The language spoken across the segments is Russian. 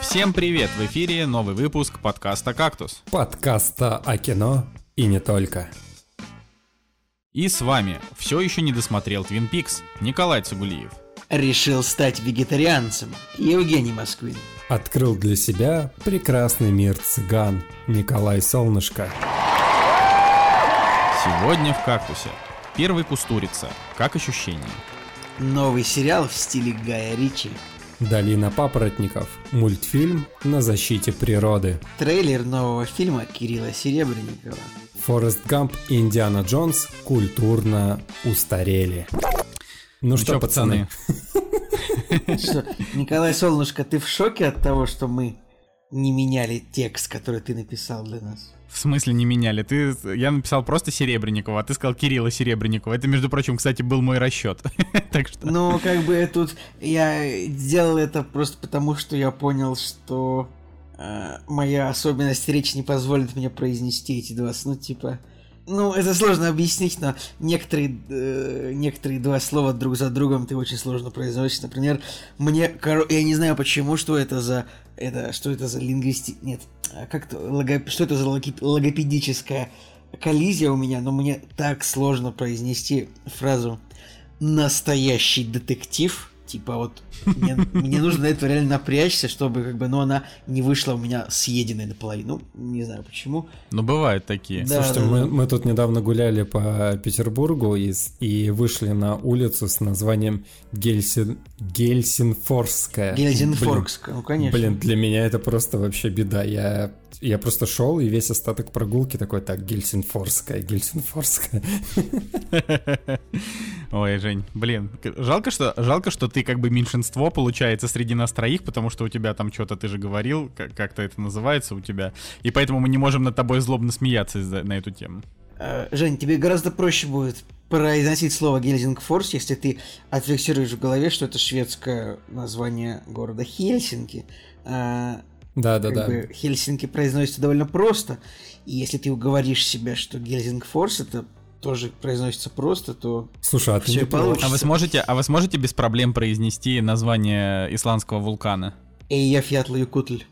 Всем привет! В эфире новый выпуск подкаста «Кактус». Подкаста о кино и не только. И с вами все еще не досмотрел Твин Пикс Николай Цугулиев. Решил стать вегетарианцем Евгений Москвин. Открыл для себя прекрасный мир цыган Николай Солнышко. Сегодня в «Кактусе» первый Кустурица. Как ощущение? Новый сериал в стиле Гая Ричи. Долина папоротников. Мультфильм на защите природы. Трейлер нового фильма Кирилла Серебренникова. Форест Гамп и Индиана Джонс культурно устарели. Ну, Ну что, пацаны, Что, Николай Солнышко, ты в шоке от того, что мы не меняли текст, который ты написал для нас? В смысле не меняли? Ты, я написал просто Серебренникова, а ты сказал Кирилла Серебренникова. Это, между прочим, кстати, был мой расчет. Так что... Ну, как бы тут я сделал это просто потому, что я понял, что э, моя особенность речи не позволит мне произнести эти два, ну, типа... Ну, это сложно объяснить, но некоторые, э, некоторые два слова друг за другом ты очень сложно произносишь. Например, мне, я не знаю почему, что это за, это, что это за лингвисти... Нет, а как то лого- что это за логопедическая коллизия у меня, но мне так сложно произнести фразу настоящий детектив. Типа вот мне, мне нужно для этого реально напрячься, чтобы как бы, ну, она не вышла у меня съеденной наполовину. Ну, не знаю почему. Ну, бывают такие. Да. Слушайте, мы, мы тут недавно гуляли по Петербургу и, и вышли на улицу с названием Гельсин... Гельсинфорская. Гельзенфоргская, ну конечно. Блин, для меня это просто вообще беда. Я, я просто шел и весь остаток прогулки такой, так, Гельсинфорская, Гельсинфорская. Ой, Жень, блин, жалко, что жалко, что ты как бы меньшинство получается среди нас троих, потому что у тебя там что-то ты же говорил, как- как-то это называется у тебя, и поэтому мы не можем над тобой злобно смеяться на эту тему. Э, Жень, тебе гораздо проще будет произносить слово Гельзингфорс, если ты отфиксируешь в голове, что это шведское название города Хельсинки. Э, Да, да, да. бы Хельсинки произносится довольно просто. И если ты уговоришь себя, что Гельзингфорс это тоже произносится просто, то Слушай, а ты не получится. А вы сможете, а вы сможете без проблем произнести название исландского вулкана? Эй, я Фьятла Якутль.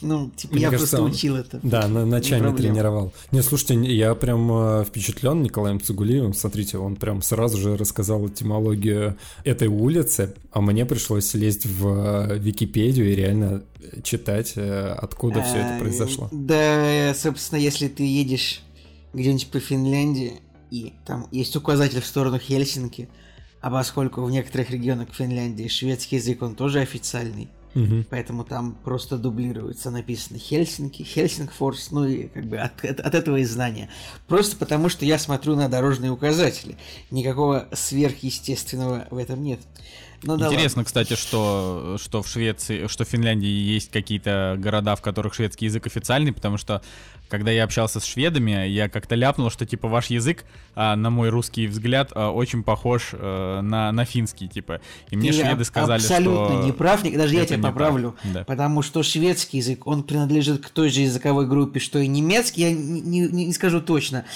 Ну, типа, Мне я кажется, просто он- учил это. Да, на ночами проблема. тренировал. Не, слушайте, я прям э, впечатлен Николаем Цугулиевым. Смотрите, он прям сразу же рассказал этимологию этой улицы, а мне пришлось лезть в э, Википедию и реально читать, э, откуда все это А, произошло. Да, собственно, если ты едешь где-нибудь по Финляндии, и там есть указатель в сторону Хельсинки, а поскольку в некоторых регионах Финляндии шведский язык, он тоже официальный, Мгм. поэтому там просто дублируется, написано Хельсинки, Хельсингфорс, ну и как бы от, от- от этого и знания. Просто потому, что я смотрю на дорожные указатели. Никакого сверхъестественного в этом нет. Ну да Интересно, кстати, что, что в Швеции, что в Финляндии есть какие-то города, в которых шведский язык официальный, потому что когда я общался с шведами, я как-то ляпнул, что типа ваш язык, а, на мой русский взгляд, а, очень похож э, на, на финский, типа. И мне Ты шведы сказали, абсолютно что... не прав, ни- даже я тебя поправлю, Да. потому что шведский язык, он принадлежит к той же языковой группе, что и немецкий, я не, не- не скажу точно.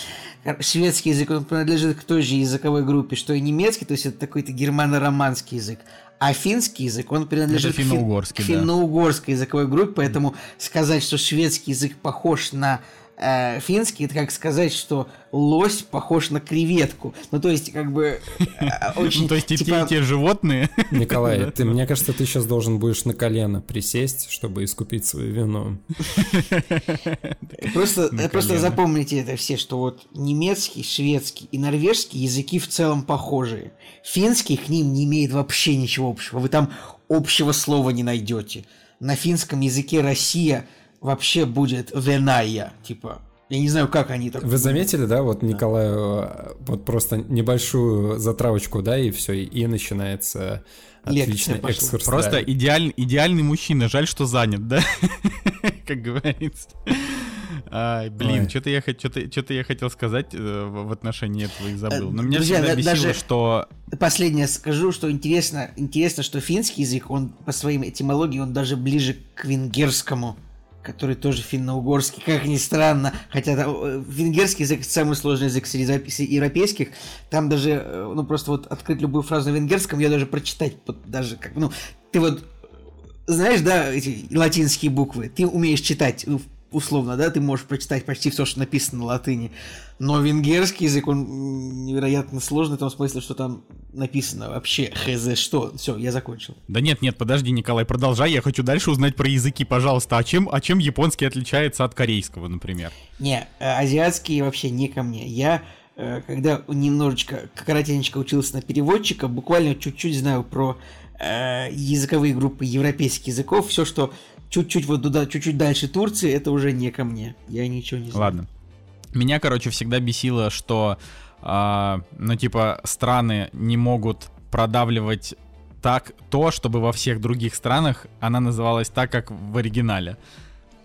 Кор- Шведский язык, он принадлежит к той же языковой группе, что и немецкий, то есть это такой-то германо-романский язык. А финский язык, он принадлежит Это к фин- финно-угорский, к да. финно-угорской языковой группе, поэтому сказать, что шведский язык похож на э, финский, это как сказать, что лось похож на креветку. Ну, то есть, как бы, э, очень... Ну, то есть и те, типа, и те животные. Николай, ты, мне кажется, ты сейчас должен будешь на колено присесть, чтобы искупить свою вину. Просто, колено. запомните это все, что вот немецкий, шведский и норвежский языки в целом похожие. Финский к ним не имеет вообще ничего общего. Вы там общего слова не найдете. На финском языке Россия вообще будет Веная. Типа, я не знаю, как они так... Вы заметили, да, вот Николаю э, вот просто небольшую затравочку, да, и все, и начинается Лекция отличный пошла. экскурс. Просто да. идеаль- идеальный мужчина, жаль, что занят, да? Как говорится. Ай, блин, что-то я, что-то, я хотел сказать э, в отношении этого и забыл. Э, Но меня друзья, всегда да- бесило, даже- что... Последнее скажу, что интересно, интересно, что финский язык, он по своим этимологии, он даже ближе к венгерскому. Который тоже финно-угорский, как ни странно, хотя там, э, венгерский язык самый сложный язык среди запи- среди европейских, там даже, э, ну просто вот открыть любую фразу на венгерском, ее даже прочитать, вот даже как, ну, ты вот знаешь, да, эти латинские буквы, ты умеешь читать, ну, условно, да, ты можешь прочитать почти все, что написано на латыни. Но венгерский язык, он невероятно сложный в том смысле, что там написано вообще хз что. Все, я закончил. Да нет, нет, подожди, Николай, продолжай. Я хочу дальше узнать про языки, пожалуйста. А чем, а чем японский отличается от корейского, например? Не, э, азиатский вообще не ко мне. Я э, когда немножечко, коротенечко учился на переводчика, буквально чуть-чуть знаю про э, языковые группы европейских языков. Все, что чуть-чуть вот туда, чуть-чуть дальше Турции, это уже не ко мне. Я ничего не знаю. Ладно. Меня, короче, всегда бесило, что, э, ну, типа, страны не могут продавливать так то, чтобы во всех других странах она называлась так, как в оригинале.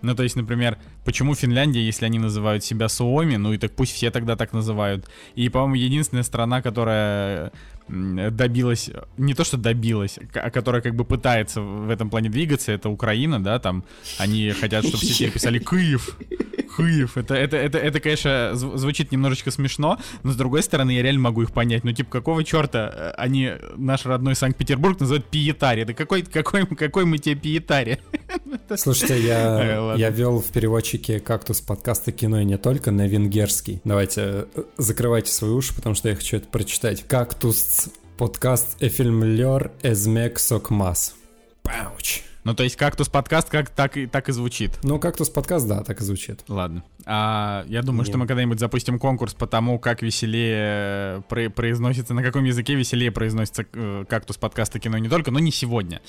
Ну, то есть, например, почему Финляндия, если они называют себя Суоми, ну и так пусть все тогда так называют. И, по-моему, единственная страна, которая добилась, не то что добилась, а которая как бы пытается в этом плане двигаться, это Украина, да, там они хотят, чтобы все писали Киев, Киев. Это, это, это, это, конечно, звучит немножечко смешно, но с другой стороны, я реально могу их понять. Ну, типа, какого черта э, они наш родной Санкт-Петербург называют Пиетари? Да какой, какой, какой мы тебе Пиетари? Слушайте, я, я вел в переводчике кактус подкаста кино и не только на венгерский. Давайте э, закрывайте свои уши, потому что я хочу это прочитать. Кактус подкаст Эфильмлер Эзмек Сокмас. Пауч. Ну, то есть кактус подкаст как так и так и звучит. Ну, кактус подкаст, да, так и звучит. Ладно. А, я думаю, Нет. что мы когда-нибудь запустим конкурс по тому, как веселее э, про- произносится, на каком языке веселее произносится э, кактус подкаста кино не только, но не сегодня.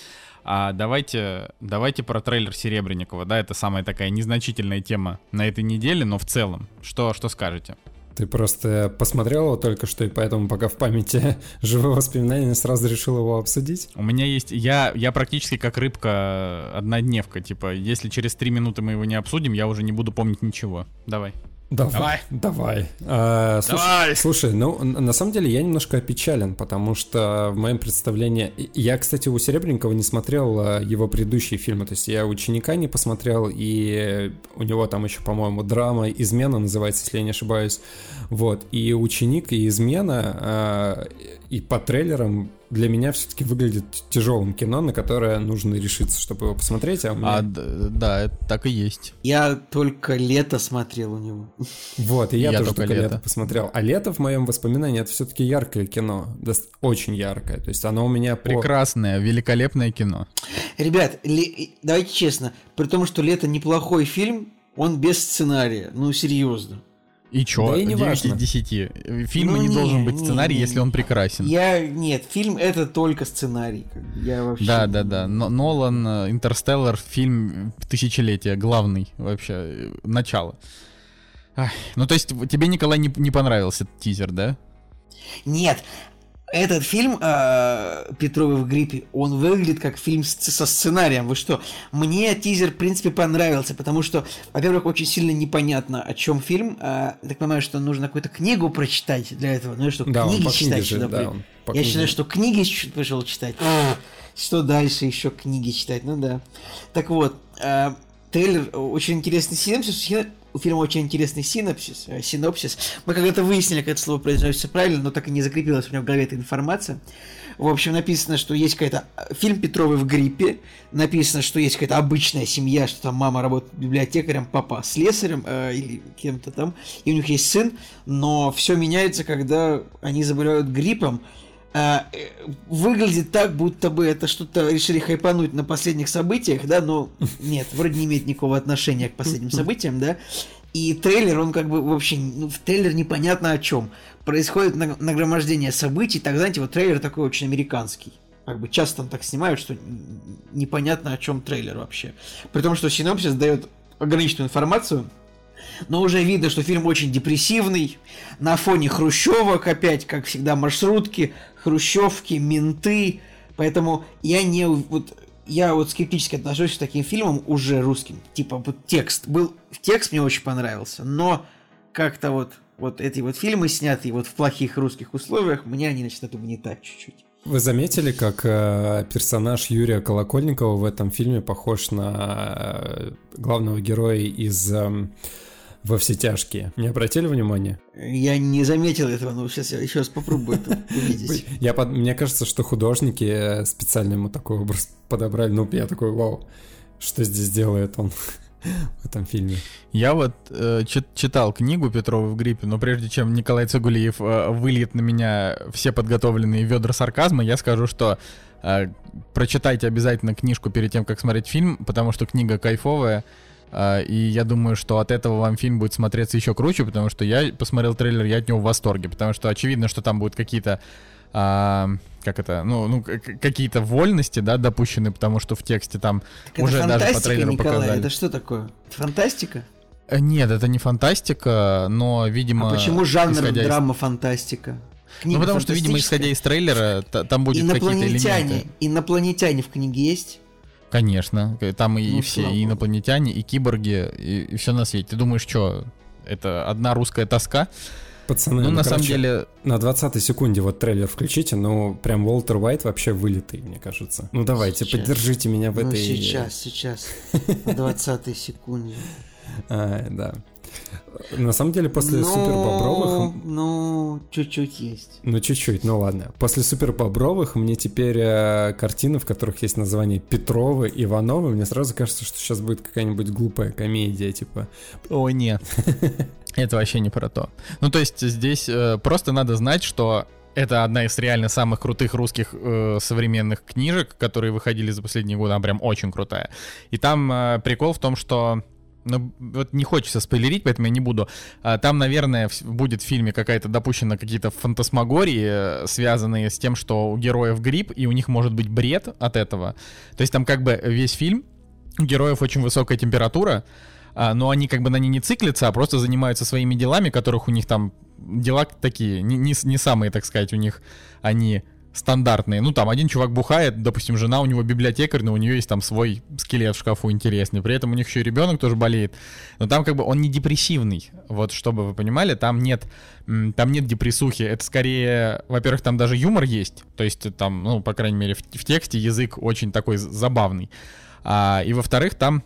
А давайте, давайте про трейлер Серебренникова, да, это самая такая незначительная тема на этой неделе, но в целом, что, что скажете? Ты просто посмотрел его только что, и поэтому пока в памяти живые воспоминания, сразу решил его обсудить? У меня есть... Я, я практически как рыбка однодневка. Типа, если через три минуты мы его не обсудим, я уже не буду помнить ничего. Давай. Давай. Давай. А, слушай, Давай. Слушай, ну, на самом деле я немножко опечален, потому что в моем представлении... Я, кстати, у Серебренникова не смотрел а, его предыдущие фильмы, то есть я «Ученика» не посмотрел, и у него там еще, по-моему, драма «Измена» называется, если я не ошибаюсь. Вот, и «Ученик», и «Измена», а, и по трейлерам для меня все-таки выглядит тяжелым кино, на которое нужно решиться, чтобы его посмотреть. А, меня... а да, это так и есть. Я только лето смотрел у него. Вот, и я, я тоже только, лето. лето посмотрел. А лето в моем воспоминании это все-таки яркое кино, очень яркое. То есть оно у меня по... прекрасное, великолепное кино. Ребят, ли... давайте честно, при том, что лето неплохой фильм, он без сценария. Ну серьезно. И чё? Да и не 9 важно. из 10. Фильма ну, не, не должен быть сценарий, не, если он прекрасен. Я... Нет, фильм это только сценарий. Я вообще... Да, да, да. Но, Нолан, э, Интерстеллар, фильм тысячелетия, главный вообще, э, начало. Ах, ну, то есть тебе, Николай, не, не понравился тизер, да? Нет, этот фильм э, Петровы в гриппе, он выглядит как фильм с, со сценарием. Вы что? Мне тизер, в принципе, понравился, потому что, во-первых, очень сильно непонятно, о чем фильм. Э, так понимаю, что нужно какую-то книгу прочитать для этого. Ну, что да, книги читать же, да, Я книге. считаю, что книги пошел читать. Что дальше еще книги читать? Ну да. Так вот, э, трейлер очень интересный синопсис у фильма очень интересный синопсис, э, синопсис. Мы когда-то выяснили, как это слово произносится правильно, но так и не закрепилась у меня в голове эта информация. В общем, написано, что есть какая-то... Э, фильм Петровы в гриппе. Написано, что есть какая-то обычная семья, что там мама работает библиотекарем, папа слесарем э, или кем-то там. И у них есть сын. Но все меняется, когда они заболевают гриппом. А, э, выглядит так, будто бы это что-то решили хайпануть на последних событиях, да, но нет, вроде не имеет никакого отношения к последним событиям, да. И трейлер, он как бы вообще, ну, в трейлер непонятно о чем. Происходит нагромождение событий, так знаете, вот трейлер такой очень американский. Как бы часто там так снимают, что непонятно о чем трейлер вообще. При том, что синопсис дает ограниченную информацию, но уже видно, что фильм очень депрессивный, на фоне хрущевок опять, как всегда, маршрутки, хрущевки, менты, поэтому я не... Вот, я вот скептически отношусь к таким фильмам уже русским. Типа вот текст. Был текст мне очень понравился, но как-то вот вот эти вот фильмы, снятые вот в плохих русских условиях, мне они начинают угнетать чуть-чуть. Вы заметили, как э, персонаж Юрия Колокольникова в этом фильме похож на э, главного героя из э, во все тяжкие. Не обратили внимания? Я не заметил этого, но сейчас я еще раз попробую это увидеть. Я под... Мне кажется, что художники э, специально ему такой образ подобрали. Ну, я такой, вау, что здесь делает он в этом фильме. Я вот э, читал книгу Петрова в гриппе, но прежде чем Николай Цигулиев э, выльет на меня все подготовленные ведра сарказма, я скажу, что э, прочитайте обязательно книжку перед тем, как смотреть фильм, потому что книга кайфовая. А, и я думаю, что от этого вам фильм будет смотреться еще круче, потому что я посмотрел трейлер, я от него в восторге, потому что очевидно, что там будут какие-то а, как это, ну, ну какие-то вольности, да, допущены, потому что в тексте там так уже даже по трейлеру Николай, показали. Это что такое? Фантастика? Э, нет, это не фантастика, но, видимо... А почему жанр драма фантастика? Книга ну, потому что, видимо, исходя из трейлера, там будет какие-то элементы. Инопланетяне в книге есть? Конечно, там и ну, все, и инопланетяне, и киборги, и, и все на свете. Ты думаешь, что это одна русская тоска? Пацаны, ну, ну на короче, самом деле... На 20 секунде вот трейлер включите, ну, прям Уолтер Уайт вообще вылитый, мне кажется. Ну, давайте, сейчас. поддержите меня в ну, этой... сейчас, сейчас, на 20 секунде. А, да. На самом деле, после ну, Супер Бобровых... Ну, чуть-чуть есть. Ну, чуть-чуть, ну ладно. После Супер Бобровых мне теперь э, картины, в которых есть название Петровы, Ивановы, мне сразу кажется, что сейчас будет какая-нибудь глупая комедия, типа... О, нет. Это вообще не про то. Ну, то есть здесь э, просто надо знать, что это одна из реально самых крутых русских э, современных книжек, которые выходили за последние годы. Она прям очень крутая. И там э, прикол в том, что ну, вот не хочется спойлерить, поэтому я не буду. А, там, наверное, будет в фильме какая-то допущена какие-то фантасмагории, э, связанные с тем, что у героев грипп, и у них может быть бред от этого. То есть там как бы весь фильм, у героев очень высокая температура, а, но они как бы на ней не циклятся, а просто занимаются своими делами, которых у них там дела такие, не, не, не самые, так сказать, у них они стандартные. Ну, там, один чувак бухает, допустим, жена у него библиотекарь, но у нее есть там свой скелет в шкафу интересный. При этом у них еще и ребенок тоже болеет. Но там как бы он не депрессивный. Вот, чтобы вы понимали, там нет, там нет депрессухи. Это скорее, во-первых, там даже юмор есть. То есть там, ну, по крайней мере, в, в тексте язык очень такой забавный. А, и во-вторых, там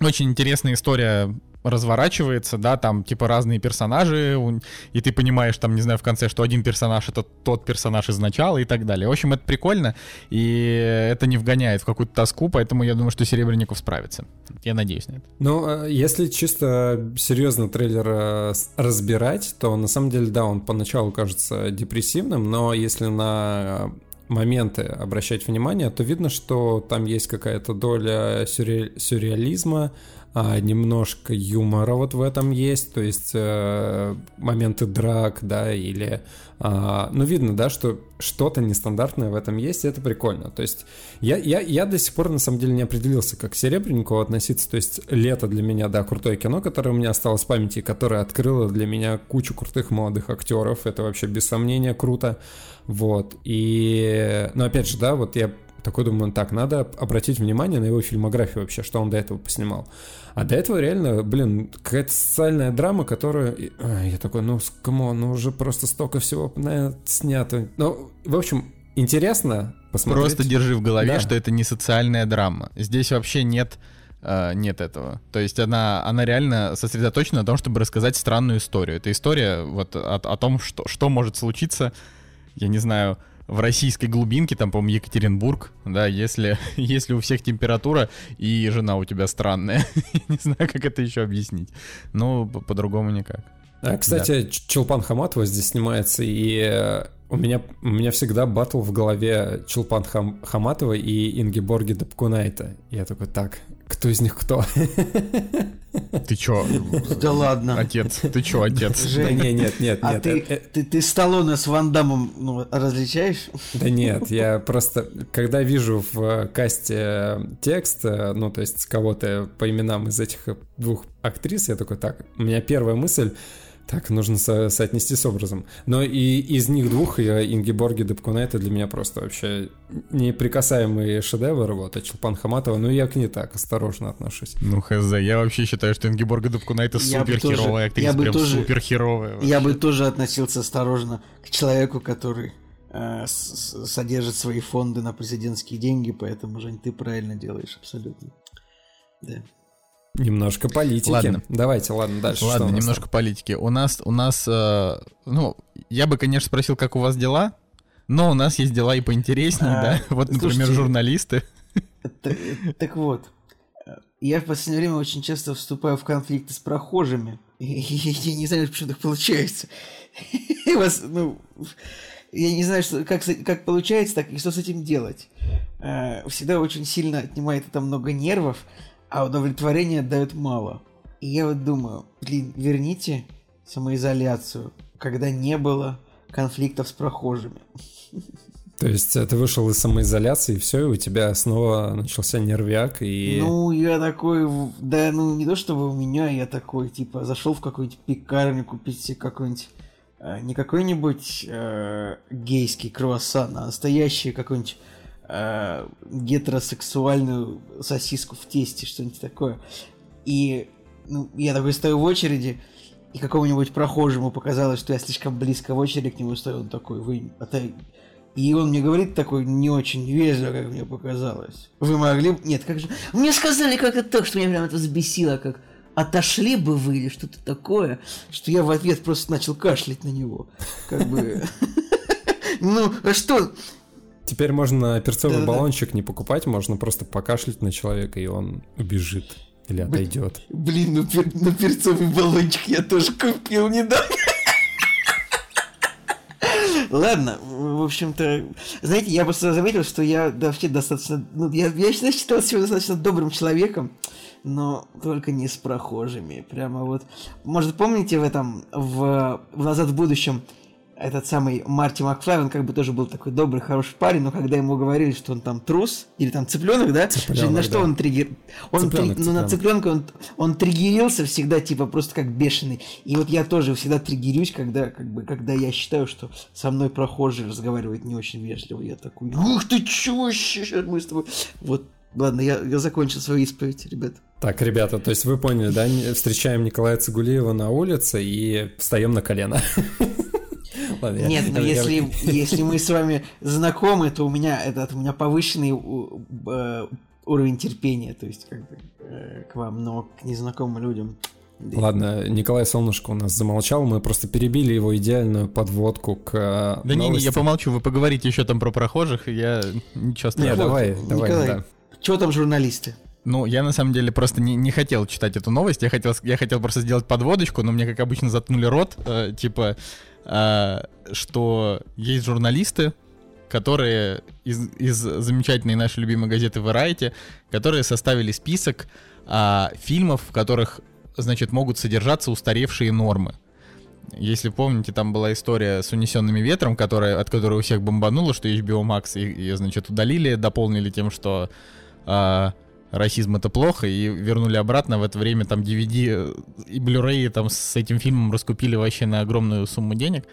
очень интересная история разворачивается, да, там типа разные персонажи, и ты понимаешь там, не знаю, в конце, что один персонаж это тот персонаж из начала и так далее. В общем, это прикольно, и это не вгоняет в какую-то тоску, поэтому я думаю, что Серебренников справится. Я надеюсь на это. Ну, а если чисто серьезно трейлер э, разбирать, то на самом деле, да, он поначалу кажется депрессивным, но если на моменты обращать внимание, то видно, что там есть какая-то доля сюрре... сюрреализма, а, немножко юмора вот в этом есть, то есть э, моменты драк, да, или... Э, ну, видно, да, что что-то нестандартное в этом есть, и это прикольно. То есть я, я, я до сих пор, на самом деле, не определился, как к Серебренникову относиться. То есть лето для меня, да, крутое кино, которое у меня осталось в памяти, которое открыло для меня кучу крутых молодых актеров. Это вообще без сомнения круто. Вот. И, но опять же, да, вот я такой думаю, так, надо обратить внимание на его фильмографию вообще, что он до этого поснимал. А до этого реально, блин, какая-то социальная драма, которая... Я такой, ну, come on, ну уже просто столько всего наверное, снято. Ну, в общем, интересно посмотреть. Просто держи в голове, да. что это не социальная драма. Здесь вообще нет э, нет этого. То есть она, она реально сосредоточена на том, чтобы рассказать странную историю. Это история вот о, о том, что, что может случиться, я не знаю, в российской глубинке, там, по-моему, Екатеринбург, да, если, если у всех температура и жена у тебя странная. Не знаю, как это еще объяснить. Ну, по-другому никак. А, кстати, да. Чулпан Хаматова здесь снимается, и э, у меня, у меня всегда батл в голове Чулпан Хам, Хаматова и Ингеборги Дапкунайта. Я такой, так, кто из них кто? Ты чё? Да ладно. Отец, ты чё, отец? Да не, нет, нет, а нет. ты, э, э, ты, ты Сталлоне с Ван Дамом ну, различаешь? Да нет, я просто, когда вижу в касте текст, ну, то есть кого-то по именам из этих двух актрис, я такой, так, у меня первая мысль, так, нужно со- соотнести с образом. Но и из них двух, я, Ингеборги Дебкуна, это для меня просто вообще неприкасаемый шедевр, вот, а Чулпан Хаматова, ну я к ней так осторожно отношусь. Ну хз, я вообще считаю, что Ингеборга Дебкуна это суперхеровая актриса, прям тоже, суперхеровая. Я бы тоже относился осторожно к человеку, который э, содержит свои фонды на президентские деньги, поэтому, Жень, ты правильно делаешь, абсолютно. Да. Немножко политики. Ладно. Давайте, ладно, дальше. Ладно, немножко политики. У нас, у нас, э, ну, я бы, конечно, спросил, как у вас дела, но у нас есть дела и поинтереснее, А, да? Вот, например, слушайте, журналисты. Так, так вот, я в последнее время очень часто вступаю в конфликты с прохожими. Я не знаю, почему так получается. И вас, ну, я не знаю, что, как, как получается, так и что с этим делать. Э, Всегда очень сильно отнимает это много нервов, а удовлетворения дает мало. И я вот думаю, блин, верните самоизоляцию, когда не было конфликтов с прохожими. То есть ты вышел из самоизоляции, и все, и у тебя снова начался нервяк, и... Ну, я такой, да, ну не то чтобы у меня, я такой, типа, зашел в какую-нибудь пекарню купить себе какой-нибудь, э, не какой-нибудь э, гейский круассан, а настоящий какой-нибудь э, гетеросексуальную сосиску в тесте, что-нибудь такое. И ну, я такой стою в очереди, и какому-нибудь прохожему показалось, что я слишком близко в очереди к нему стою, он такой, вы... И он мне говорит такой не очень вежливо, как мне показалось. Вы могли. Нет, как же... Мне сказали как-то так, что меня прям это взбесило, как отошли бы вы или что-то такое, что я в ответ просто начал кашлять на него. Как бы... Ну, а что? Теперь можно перцовый Да-да-да. баллончик не покупать, можно просто покашлять на человека, и он убежит или отойдет. Блин, ну, пер- ну перцовый баллончик я тоже купил недавно. Ладно, в общем-то, знаете, я просто заметил, что я да, вообще достаточно, ну, я, я всегда считал себя достаточно добрым человеком, но только не с прохожими. Прямо вот, может, помните в этом, в, в «Назад в будущем», этот самый Марти Макфлай, он как бы тоже был такой добрый, хороший парень, но когда ему говорили, что он там трус, или там цыпленок, да? Цыпленок, на что да. он триггер... Он Цыпленок, три- Ну, на цыпленок. цыпленка он, он триггерился всегда, типа, просто как бешеный. И вот я тоже всегда триггерюсь, когда, как бы, когда я считаю, что со мной прохожий разговаривает не очень вежливо. Я такой, ух ты, чё, сейчас мы с тобой... Вот, ладно, я, я закончил свою исповедь, ребят. Так, ребята, то есть вы поняли, да? Встречаем Николая Цигулиева на улице и встаем на колено. Ладно, я- Нет, но я- я- если, если мы с вами знакомы, то у меня, этот, у меня повышенный э, уровень терпения, то есть, как бы, э, к вам, но к незнакомым людям... Ладно, Николай Солнышко у нас замолчал, мы просто перебили его идеальную подводку к э, Да не, не, я помолчу, вы поговорите еще там про прохожих, и я ничего Не, страшного. давай, Вот, давай, Николай. да. Чего там журналисты? Ну, я на самом деле просто не, не хотел читать эту новость, я хотел, я хотел просто сделать подводочку, но мне, как обычно, заткнули рот, э, типа, что есть журналисты, которые из, из замечательной нашей любимой газеты Variety, которые составили список а, фильмов, в которых, значит, могут содержаться устаревшие нормы. Если помните, там была история с унесенными ветром, которая, от которой у всех бомбануло, что HBO Max ее, значит, удалили, дополнили тем, что а, расизм это плохо, и вернули обратно. В это время там DVD и Blu-ray там с этим фильмом раскупили вообще на огромную сумму денег.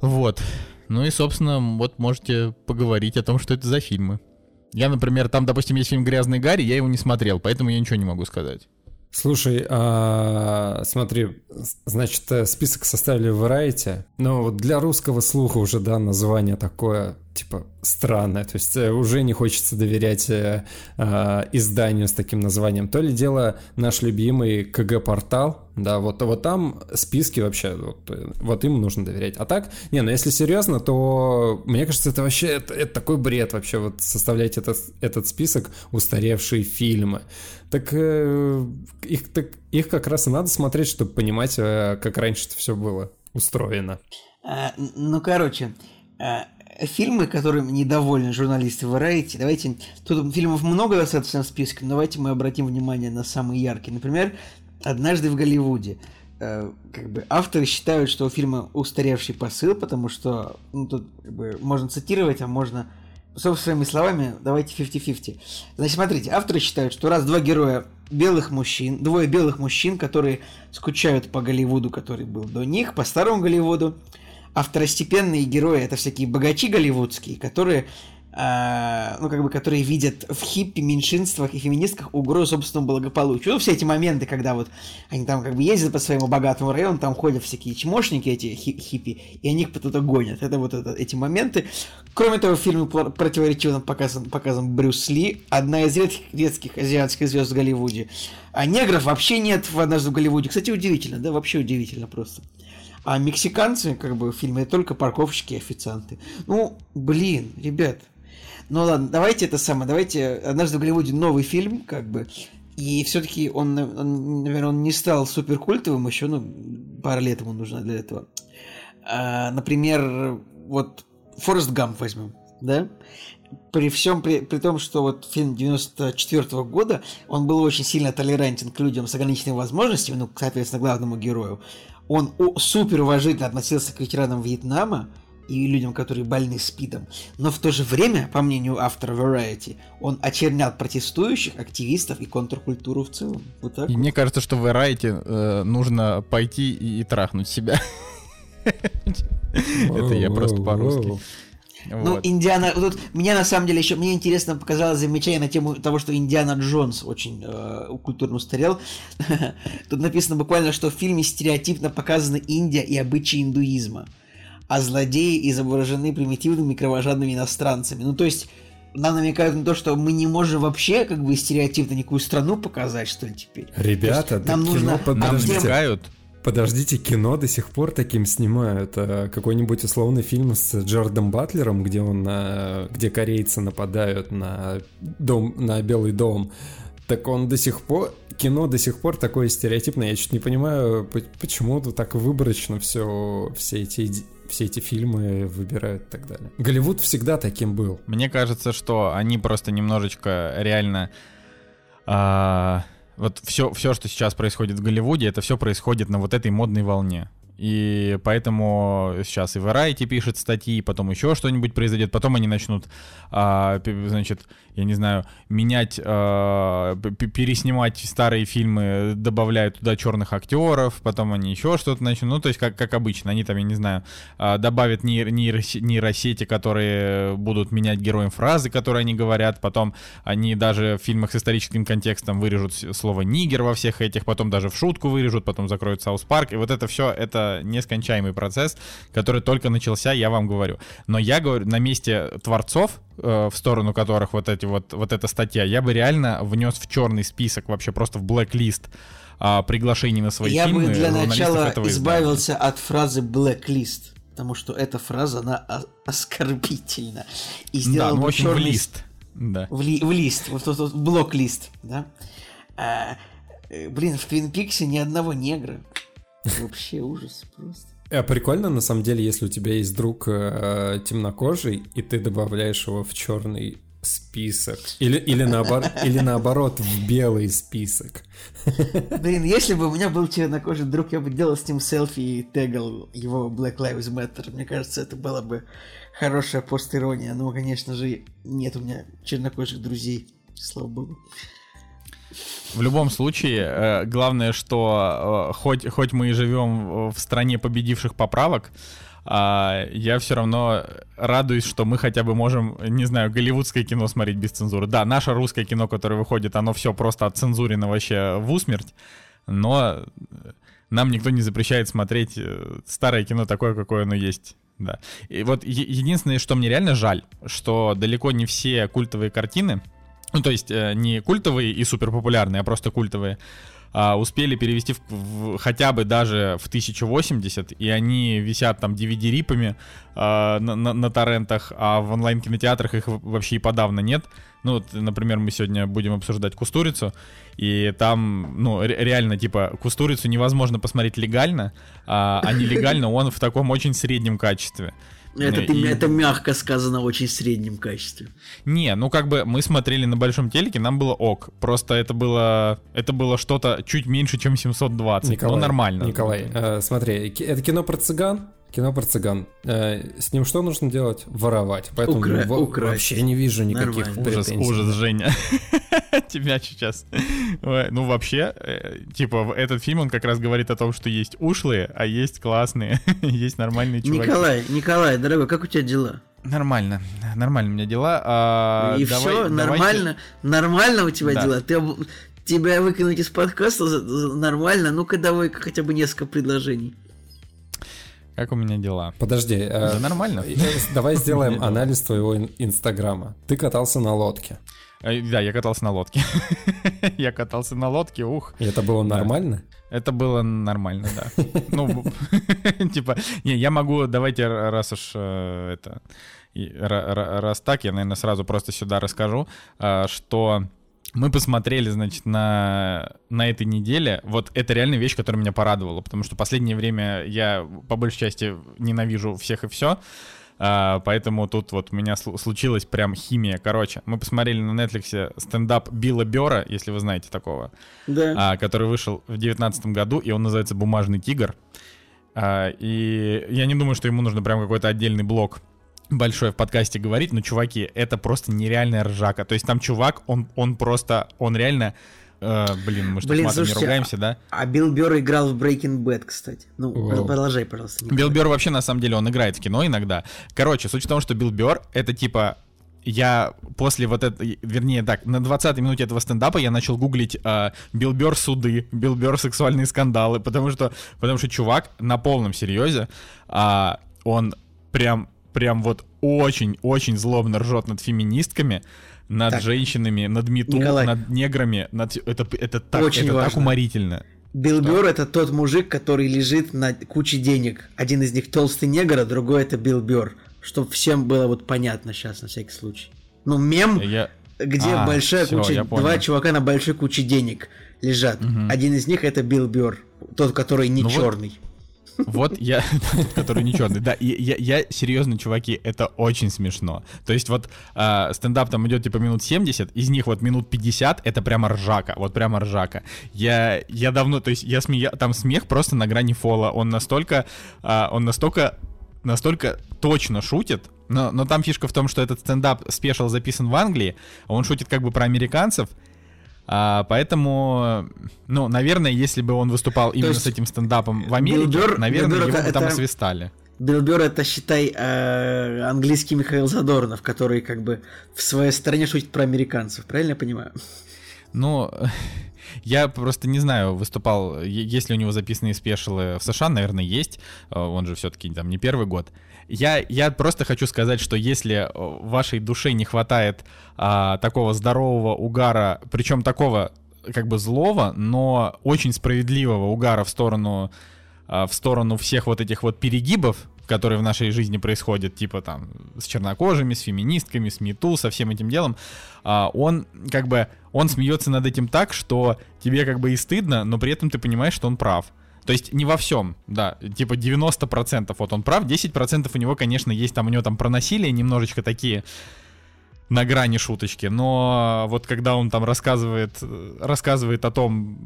Вот. Ну и, собственно, вот можете поговорить о том, что это за фильмы. Я, например, там, допустим, есть фильм «Грязный Гарри», я его не смотрел, поэтому я ничего не могу сказать. Слушай, а, смотри, значит, э, список составили в Variety, но вот для русского слуха уже, да, название такое, типа, странное, то есть э, уже не хочется доверять э, а, изданию с таким названием. То ли дело наш любимый КГ-портал, да, вот, вот там списки вообще, вот, вот им нужно доверять. А так, не, ну если серьезно, то мне кажется, это вообще, это, это такой бред вообще, вот составлять этот, этот список устаревшие фильмы. Так, э, их, так их как раз и надо смотреть, чтобы понимать, э, как раньше это все было устроено. А, ну, короче, а, фильмы, которыми недовольны журналисты Variety, давайте... Тут фильмов много достаточно в списке, но давайте мы обратим внимание на самые яркие. Например, «Однажды в Голливуде». Э, Как бы авторы считают, что у фильма устаревший посыл, потому что ну, тут как бы, можно цитировать, а можно собственными словами, давайте 50-50. Значит, смотрите, авторы считают, что раз два героя белых мужчин, двое белых мужчин, которые скучают по Голливуду, который был до них, по старому Голливуду, а второстепенные герои это всякие богачи голливудские, которые а, ну, как бы, которые видят в хиппи, меньшинствах и феминистках угрозу собственному благополучию. Ну, все эти моменты, когда вот они там как бы ездят по своему богатому району, там ходят всякие чмошники эти хиппи, и они их кто-то гонят. Это вот это, эти моменты. Кроме того, в фильме противоречиво показан, показан Брюс Ли, одна из редких, редких азиатских звезд в Голливуде. А негров вообще нет в «Однажды в Голливуде». Кстати, удивительно, да, вообще удивительно просто. А мексиканцы, как бы, в фильме только парковщики и официанты. Ну, блин, ребят, ну ладно, давайте это самое, давайте однажды в Голливуде новый фильм, как бы, и все-таки он, он, наверное, он не стал супер культовым еще, ну, пара лет ему нужно для этого. А, например, вот Форест Гамп возьмем, да? При всем, при, при том, что вот фильм 94 -го года, он был очень сильно толерантен к людям с ограниченными возможностями, ну, соответственно, главному герою. Он супер уважительно относился к ветеранам Вьетнама, и людям, которые больны СПИДом. Но в то же время, по мнению автора Variety, он очернял протестующих, активистов и контркультуру в целом. Вот так и вот. мне кажется, что Variety э, нужно пойти и, и трахнуть себя. Это я просто по-русски. Ну, Индиана, тут меня на самом деле еще, мне интересно показалось замечание на тему того, что Индиана Джонс очень э, культурно устарел. Тут написано буквально, что в фильме стереотипно показаны Индия и обычаи индуизма а злодеи изображены примитивными кровожадными иностранцами. Ну, то есть, нам намекают на то, что мы не можем вообще как бы стереотипно никакую страну показать, что ли, теперь. Ребята, нам нужно... Под... Нам намекают. Подождите, кино до сих пор таким снимают. А какой-нибудь условный фильм с Джордом Батлером, где он, где корейцы нападают на дом, на Белый дом. Так он до сих пор, кино до сих пор такое стереотипное. Я чуть не понимаю, почему так выборочно все, все эти все эти фильмы выбирают и так далее. Голливуд всегда таким был. Мне кажется, что они просто немножечко реально... А, вот все, все, что сейчас происходит в Голливуде, это все происходит на вот этой модной волне. И поэтому сейчас и Variety пишет статьи, потом еще что-нибудь произойдет, потом они начнут, а, значит, я не знаю, менять, а, переснимать старые фильмы, добавляют туда черных актеров, потом они еще что-то начнут, ну, то есть как, как обычно, они там, я не знаю, а, добавят нейр, нейросети, которые будут менять героям фразы, которые они говорят, потом они даже в фильмах с историческим контекстом вырежут слово «nigger» во всех этих, потом даже в шутку вырежут, потом закроют South Park, и вот это все, это нескончаемый процесс, который только начался, я вам говорю. Но я говорю, на месте творцов, э, в сторону которых вот эти вот, вот эта статья, я бы реально внес в черный список, вообще просто в blacklist э, приглашений на свои я фильмы. Я бы для начала избавился от фразы blacklist, потому что эта фраза, она оскорбительна. И сделал да, ну, очень черный... в лист. Да. В, ли, в лист, вот тот вот, блок-лист, да. А, э, блин, в Твин Пиксе ни одного негра. Вообще ужас просто. А прикольно, на самом деле, если у тебя есть друг э, темнокожий, и ты добавляешь его в черный список. Или, или, наоборот, или наоборот, в белый список. Блин, если бы у меня был чернокожий друг, я бы делал с ним селфи и тегал его Black Lives Matter. Мне кажется, это было бы хорошая постерония. Но, конечно же, нет у меня чернокожих друзей. Слава богу. В любом случае, э, главное, что э, хоть, хоть мы и живем в стране победивших поправок, а, я все равно радуюсь, что мы хотя бы можем, не знаю, голливудское кино смотреть без цензуры. Да, наше русское кино, которое выходит, оно все просто отцензурено вообще в усмерть, но нам никто не запрещает смотреть э, старое кино такое, какое оно есть. Да. И вот единственное, что мне реально жаль, что далеко не все культовые картины, ну, то есть э, не культовые и суперпопулярные, а просто культовые, а, успели перевести в, в, хотя бы даже в 1080, и они висят там DVD-рипами а, на, на, на торрентах, а в онлайн-кинотеатрах их вообще и подавно нет. Ну, вот, например, мы сегодня будем обсуждать «Кустурицу», и там, ну, реально, типа, «Кустурицу» невозможно посмотреть легально, а, а нелегально он в таком очень среднем качестве. Это, и... это мягко сказано, очень среднем качестве. Не, ну как бы мы смотрели на большом телеке, нам было ок. Просто это было, это было что-то чуть меньше, чем 720. Николай, ну нормально. Николай, э, смотри, это кино про цыган, Кино про цыган. Э, с ним что нужно делать? Воровать. Поэтому Укра... во... вообще не вижу никаких Нормально. претензий. Ужас, ужас, Женя. Тебя сейчас. Ну, вообще, э, типа, этот фильм, он как раз говорит о том, что есть ушлые, а есть классные, есть нормальные чуваки. Николай, Николай, дорогой, как у тебя дела? Нормально, нормально у меня дела. А, И давай- все, давайте- нормально, нормально у тебя Да. дела. Ты тебя выкинуть из подкаста нормально. Ну-ка давай хотя бы несколько предложений. Как у меня дела? Подожди, э, Да нормально. давай сделаем анализ твоего ин- инстаграма. Ты катался на лодке. Э, Да, я катался на лодке. Я катался на лодке, ух. И это было нормально? Это было нормально, да. Ну, типа, не, я могу, давайте, раз уж э, это, раз так, я, наверное, сразу просто сюда расскажу, что мы посмотрели, значит, на, на этой неделе, вот это реально вещь, которая меня порадовала, потому что последнее время я по большей части ненавижу всех и все, поэтому тут вот у меня слу- случилась прям химия. Короче, мы посмотрели на Netflix стендап Билла Бера, если вы знаете такого Да. а, который вышел в девятнадцатом году, и он называется «Бумажный тигр». А, и я не думаю, что ему нужно прям какой-то отдельный блок большой в подкасте говорить, но, чуваки, это просто нереальная ржака. То есть там чувак, он, он просто, он реально... э, блин, мы что, Блин, матом не слушайте, ругаемся, да? А Билл Бёрр играл в Breaking Bad, кстати. Ну, Вау. продолжай, пожалуйста. Билл Бёрр вообще, на самом деле, он играет в кино иногда. Короче, суть в том, что Билл Бёрр — это типа... Я после вот этой, вернее, так, на 20-й минуте этого стендапа я начал гуглить э, Билл Бёрр суды, Билл Бёрр сексуальные скандалы, потому что, потому что чувак на полном серьезе, а, он прям, прям вот очень-очень злобно ржет над феминистками, над Так. женщинами, над мету, Николай. над неграми, над... Это, это так, Очень это так уморительно. Билл Бёрр это тот мужик, который лежит на куче денег. Один из них толстый негр, а другой это Билл Бёрр. Чтобы всем было вот понятно сейчас, на всякий случай. Ну, мем, Я... где А, большая всё, куча, два чувака на большой куче денег лежат. Один из них это Билл Бёрр, тот, который не Ну черный. Вот я, тот, который не черный, да, я, я серьезно, чуваки, это очень смешно. То есть вот а, стендап там идет типа минут 70, из них вот минут 50 это прямо ржака, вот прямо ржака. Я, я давно, то есть я смея, там смех просто на грани фола, он настолько, а, он настолько, настолько точно шутит, но, но там фишка в том, что этот стендап special записан в Англии, а он шутит как бы про американцев, а, поэтому, ну, наверное, если бы он выступал именно с этим стендапом в Америке, Билл Бёрр- наверное, Билл Бёрр его бы там это- освистали. Билл Бёрр это, считай, э, английский Михаил Задорнов, который как бы в своей стране шутит про американцев, правильно я понимаю? Ну, я просто не знаю, выступал, е- есть ли у него записанные спешилы в США, наверное, есть. Э, Он же все-таки там не первый год. Я, я просто хочу сказать, что если э, вашей душе не хватает а, такого здорового угара, причем такого как бы злого, но очень справедливого угара в сторону, а, в сторону всех вот этих вот перегибов, которые в нашей жизни происходят, типа там с чернокожими, с феминистками, с МИТУ, со всем этим делом, а, он как бы, он смеется над этим так, что тебе как бы и стыдно, но при этом ты понимаешь, что он прав. То есть не во всем, да, типа 90% вот он прав, 10% у него, конечно, есть там, у него там про насилие немножечко такие на грани шуточки, но вот когда он там рассказывает, э, рассказывает о том,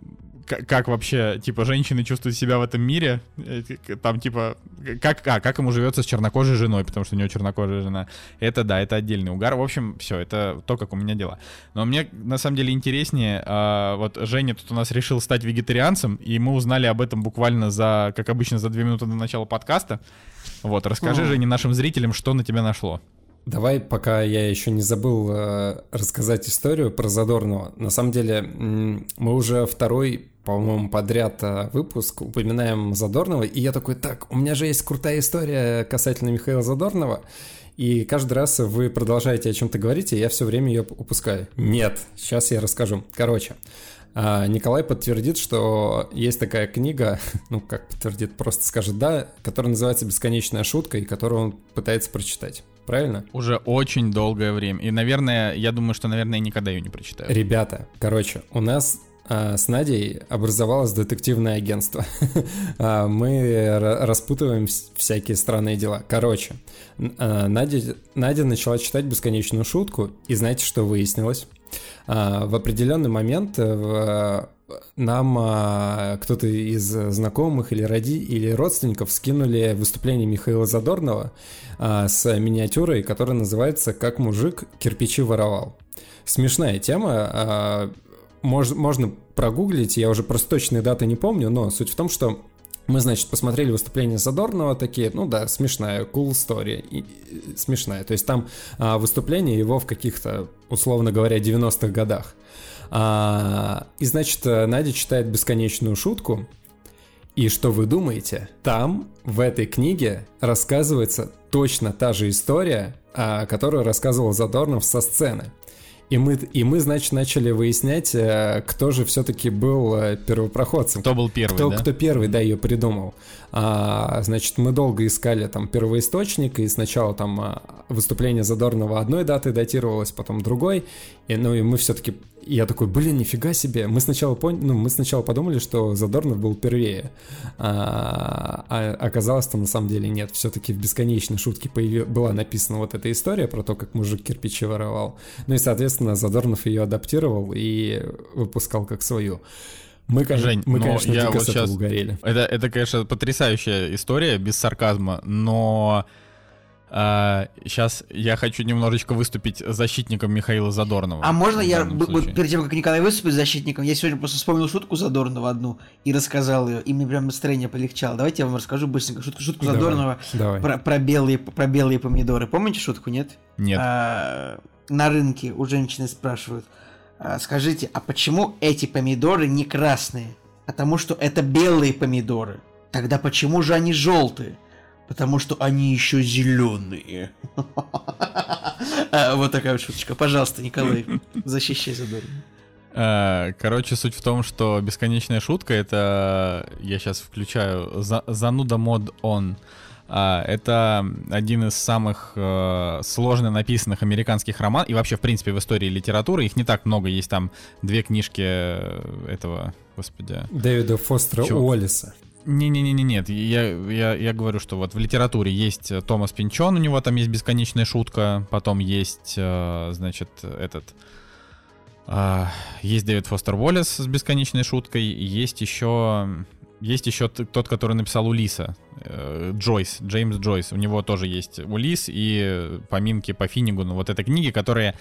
как вообще, типа, женщины чувствуют себя в этом мире, э, там, типа, как, а, как ему живется с чернокожей женой, потому что у него чернокожая жена. Это, да, это отдельный угар. В общем, все, это то, как у меня дела. Но мне, на самом деле, интереснее, а, вот Женя тут у нас решил стать вегетарианцем, и мы узнали об этом буквально за, как обычно, за две минуты до начала подкаста. Вот, расскажи, Мгм. Женя, нашим зрителям, что на тебя нашло. Давай, пока я еще не забыл э, рассказать историю про Задорнова. На самом деле, мы уже второй, по-моему, подряд э, выпуск упоминаем Задорнова, и я такой, так, у меня же есть крутая история касательно Михаила Задорнова, и каждый раз вы продолжаете о чем-то говорить, и я все время ее упускаю. Нет, сейчас я расскажу. Короче, а, Николай подтвердит, что есть такая книга, ну как подтвердит, просто скажет да, которая называется «Бесконечная шутка», и которую он пытается прочитать. Правильно? Уже очень долгое время. И, наверное, я думаю, что, наверное, никогда ее не прочитаю. Ребята, короче, у нас с Надей образовалось детективное агентство. А, Мы ра- распутываем вс- всякие странные дела. Короче, а, Надя, Надя начала читать бесконечную шутку, и знаете, что выяснилось? А, В определенный момент э, в- нам а, кто-то из знакомых или роди или родственников скинули выступление Михаила Задорнова а, с миниатюрой, которая называется «Как мужик кирпичи воровал». Смешная тема, а, мож- можно прогуглить, я уже просто точные даты не помню, но суть в том, что Мы, значит, посмотрели выступление Задорнова, такие, ну да, смешная, cool story, и, и, смешная. То есть там а, выступление его в каких-то, условно говоря, 90-х годах. А, и, значит, Надя читает бесконечную шутку, и что вы думаете? Там, в этой книге, рассказывается точно та же история, а, которую рассказывал Задорнов со сцены. И мы, и мы, значит, начали выяснять, э, кто же все-таки был э, первопроходцем. Кто был первый, кто, да? Кто первый, да, ее придумал. А, значит, мы долго искали там первоисточник, и сначала там а, выступление Задорнова одной даты датировалось, потом другой. И, ну и мы все-таки я такой, блин, нифига себе. Мы сначала поняли, ну, мы сначала подумали, что Задорнов был первее. А, а оказалось-то на самом деле нет. Все-таки в бесконечной шутке появи... была написана вот эта история про то, как мужик кирпичи воровал. Ну и, соответственно, Задорнов ее адаптировал и выпускал как свою. Мы, Жень, мы но конечно, я вот сейчас... угорели. Это, это, конечно, потрясающая история, без сарказма, но а, сейчас я хочу немножечко выступить защитником Михаила Задорнова. А можно я, случае. перед тем, как Николай выступит защитником, я сегодня просто вспомнил шутку Задорнова одну и рассказал ее, и мне прям настроение полегчало. Давайте я вам расскажу быстренько шутку, шутку Давай, Задорнова давай. Про, про, белые, про белые помидоры. Помните шутку, нет? Нет. А, на рынке у женщины спрашивают, «А, скажите, а почему эти помидоры не красные? Потому что это белые помидоры. Тогда почему же они желтые? Потому что они еще зеленые. А, Вот такая вот шуточка. Пожалуйста, Николай, защищай Задорнова. А, Короче, суть в том, что бесконечная шутка это я сейчас включаю за- зануда мод он. А, Это один из самых э, сложно написанных американских романов, и вообще, в принципе, в истории литературы. Их не так много, есть там две книжки э, этого, господи, Дэвида Фостера Чё? Уоллеса. Не-не-не, нет, я, я, я говорю, что вот в литературе есть э, Томас Пинчон, у него там есть бесконечная шутка, потом есть, э, значит, этот, а, есть Дэвид Фостер Уоллес с бесконечной шуткой, есть еще, есть еще тот, который написал Улиса, э, Джойс, Джеймс Джойс, у него тоже есть Улис и поминки по Финнигуну, вот это книги, которые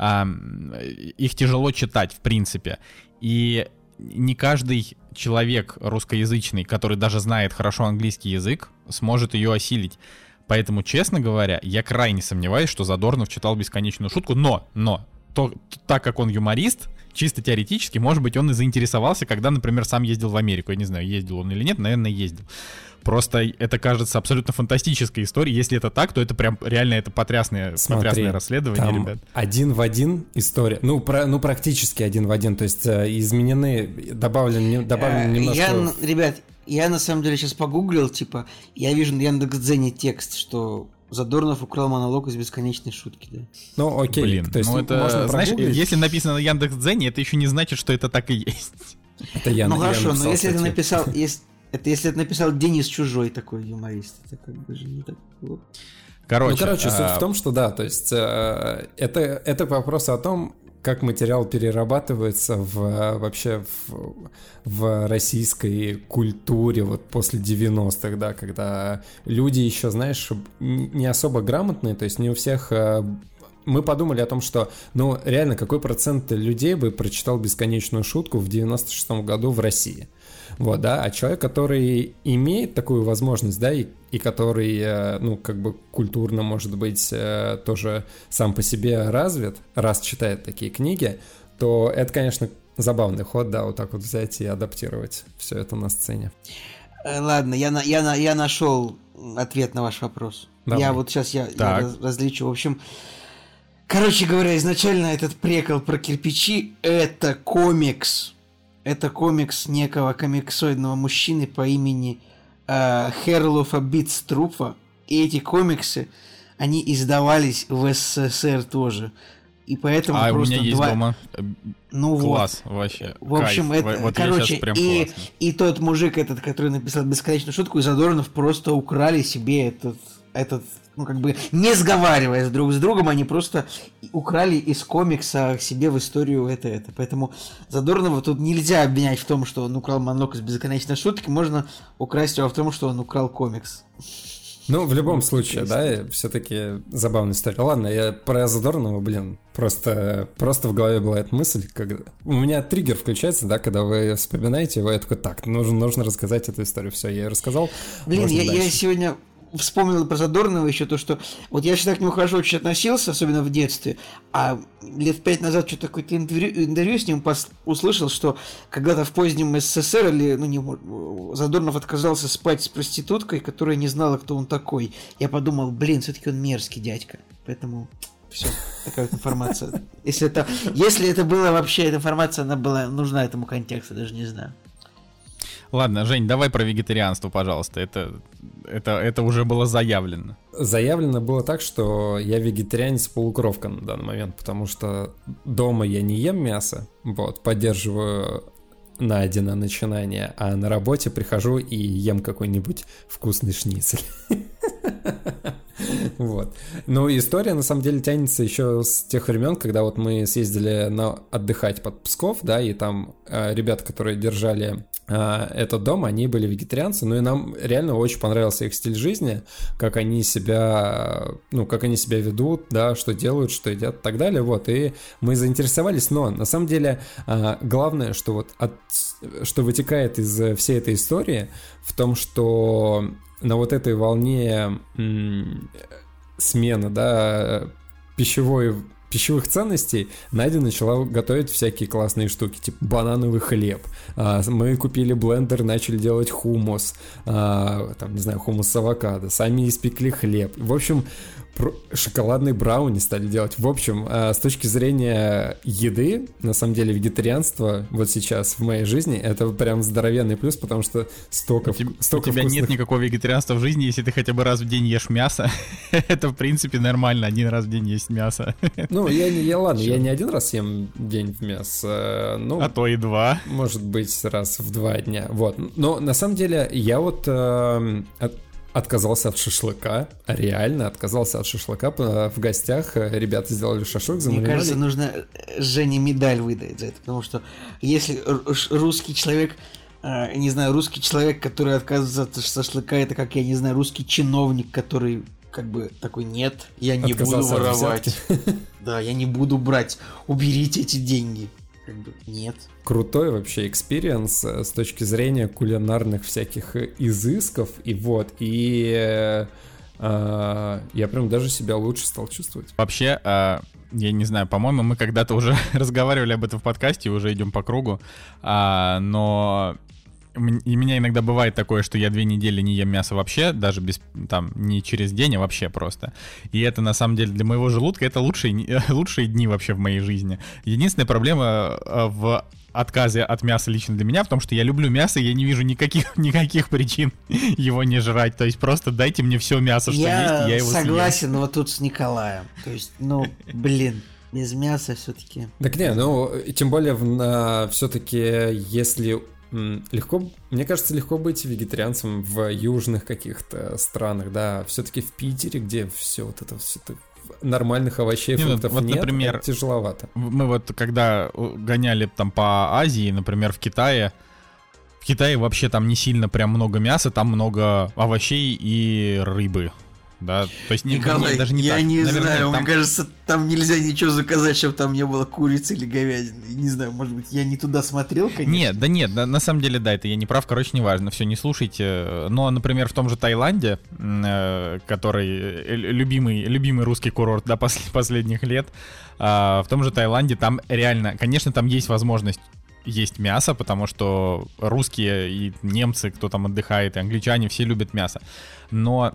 их тяжело читать, в принципе. И не каждый человек русскоязычный, который даже знает хорошо английский язык, сможет ее осилить. Поэтому, честно говоря, я крайне сомневаюсь, что Задорнов читал бесконечную шутку, но, но, то, так как он юморист, чисто теоретически, может быть, он и заинтересовался, когда, например, сам ездил в Америку. Я не знаю, ездил он или нет, наверное, ездил. Просто это кажется абсолютно фантастической историей. Если это так, то это прям реально это потрясное, Смотри, потрясное расследование, Там ребят. один в один история. Ну, про, ну, практически один в один. То есть э, изменены, добавлен, добавлен Э, немножко... Я, ребят, я на самом деле сейчас погуглил, типа, я вижу на Яндекс.Дзене текст, что Задорнов украл монолог из бесконечной шутки, да. Ну, окей. Блин, то есть ну это, можно знаешь, прогуглить. если написано на Яндекс.Дзене, это еще не значит, что это так и есть. Это я, ну я хорошо, но написал если это статью. написал, если, это если это написал Денис Чужой такой юморист, это как бы же не так. вот. Короче, ну, короче, суть а, в том, что да, то есть э, это, это вопрос о том, как материал перерабатывается в, э, вообще в, в российской культуре вот после 90-х, да, когда люди еще, знаешь, не особо грамотные, то есть не у всех... э, мы подумали о том, что, ну, реально, какой процент людей бы прочитал бесконечную шутку в 96-м году в России? Вот, да, а человек, который имеет такую возможность, да, и, и который, э, ну, как бы культурно, может быть, э, тоже сам по себе развит, раз читает такие книги, то это, конечно, забавный ход, да, вот так вот взять и адаптировать все это на сцене. Э, Ладно, я, на, я, на, я нашел ответ на ваш вопрос. Давай. Я вот сейчас я, я Так. различу. В общем, короче говоря, изначально этот прикол про кирпичи это комикс. Это комикс некого комиксоидного мужчины по имени э, Херлофа Битструфа. И эти комиксы, они издавались в СССР тоже. И поэтому а у просто меня есть два... дома э, Ну вот. класс вообще. В общем, кайф. это, Вот короче, прям и, классно. и тот мужик этот, который написал бесконечную шутку, и Задорнов просто украли себе этот, этот, ну как бы не сговариваясь друг с другом, они просто украли из комикса себе в историю это это. Поэтому Задорнова тут нельзя обвинять в том, что он украл монолог из бесконечной шутки, можно украсть его в том, что он украл комикс. Ну, в любом случае, да, все-таки забавная история. Ладно, я про Задорнова, блин, просто, просто в голове была эта мысль, когда... У меня триггер включается, да, когда вы вспоминаете его, я такой, так, нужно, нужно рассказать эту историю. Все, я ее рассказал. Блин, я, я сегодня вспомнил про Задорнова еще то, что вот я всегда к нему хорошо очень относился, особенно в детстве, а лет пять назад что-то какое-то интервью, интервью с ним пос, услышал, что когда-то в позднем СССР или, ну, не, Задорнов отказался спать с проституткой, которая не знала, кто он такой. Я подумал, блин, все-таки он мерзкий дядька, поэтому все, такая вот информация. Если это, если это было вообще, эта информация, она была нужна этому контексту, даже не знаю. Ладно, Жень, давай про вегетарианство, пожалуйста. Это, это, это уже было заявлено. Заявлено было так, что я вегетарианец-полукровка на данный момент, потому что дома я не ем мясо, вот, поддерживаю найдено начинание, а на работе прихожу и ем какой-нибудь вкусный шницель. Вот. Но история на самом деле тянется еще с тех времен, когда вот мы съездили на отдыхать под Псков, да, и там э, ребята, которые держали э, этот дом, они были вегетарианцы, ну и нам реально очень понравился их стиль жизни, как они себя, ну, как они себя ведут, да, что делают, что едят и так далее, вот, и мы заинтересовались, но на самом деле э, главное, что вот от, что вытекает из всей этой истории в том, что на вот этой волне смены, да, пищевой пищевых ценностей Надя начала готовить всякие классные штуки, типа банановый хлеб. А, мы купили блендер, начали делать хумус, а, там, не знаю, хумус с авокадо, сами испекли хлеб. В общем, шоколадный брауни стали делать. В общем, э, с точки зрения еды, на самом деле вегетарианство вот сейчас в моей жизни это прям здоровенный плюс, потому что столько, у, столько у тебя вкусных... нет никакого вегетарианства в жизни, если ты хотя бы раз в день ешь мясо. это в принципе нормально, один раз в день есть мясо. ну, я не, я ладно, я не один раз ем день в мясо, ну, а то и два. Может быть, раз в два дня. Вот. Но на самом деле я вот э, отказался от шашлыка, реально отказался от шашлыка. В гостях э, ребята сделали шашлык, замариновали. Мне кажется, нужно э, Жене медаль выдать за это, потому что если русский человек э, не знаю, русский человек, который отказывается от шашлыка, это как, я не знаю, русский чиновник, который как бы такой, нет, я не Отказался буду воровать. Да, я не буду брать, уберите эти деньги как бы нет. Крутой вообще experience э, с точки зрения кулинарных всяких изысков, и вот, и э, э, я прям даже себя лучше стал чувствовать. Вообще, э, я не знаю, по-моему, мы когда-то уже разговаривали об этом в подкасте, уже идем по кругу, э, но и меня иногда бывает такое, что я две недели не ем мясо вообще, даже без, там, не через день, а вообще просто. И это, на самом деле, для моего желудка это лучшие, лучшие дни вообще в моей жизни. Единственная проблема э, в отказе от мяса лично для меня в том, что я люблю мясо, и я не вижу никаких, никаких причин его не жрать. То есть просто дайте мне все мясо, что я есть, и я его согласен, съем. но вот тут с Николаем. То есть, ну, блин без мяса все-таки. Так не, ну, тем более, все-таки, если Легко, мне кажется, легко быть вегетарианцем в южных каких-то странах, да, все-таки в Питере, где все вот это все это нормальных овощей, нет, фруктов вот, нет, например, тяжеловато. Мы вот когда гоняли там по Азии, например, в Китае, в Китае вообще там не сильно прям много мяса, там много овощей и рыбы да, то есть Николай, не, даже не я так. не Наверное, знаю, там... мне кажется, там нельзя ничего заказать, чтобы там не было курицы или говядины. Не знаю, может быть, я не туда смотрел, конечно. Нет, да нет, да, на самом деле, да, это я не прав, короче, неважно, все, не слушайте. Но, например, в том же Таиланде, э, который э, любимый, любимый русский курорт, да, пос последних лет, э, в том же Таиланде там реально, конечно, там есть возможность есть мясо, потому что русские и немцы, кто там отдыхает, и англичане, все любят мясо. Но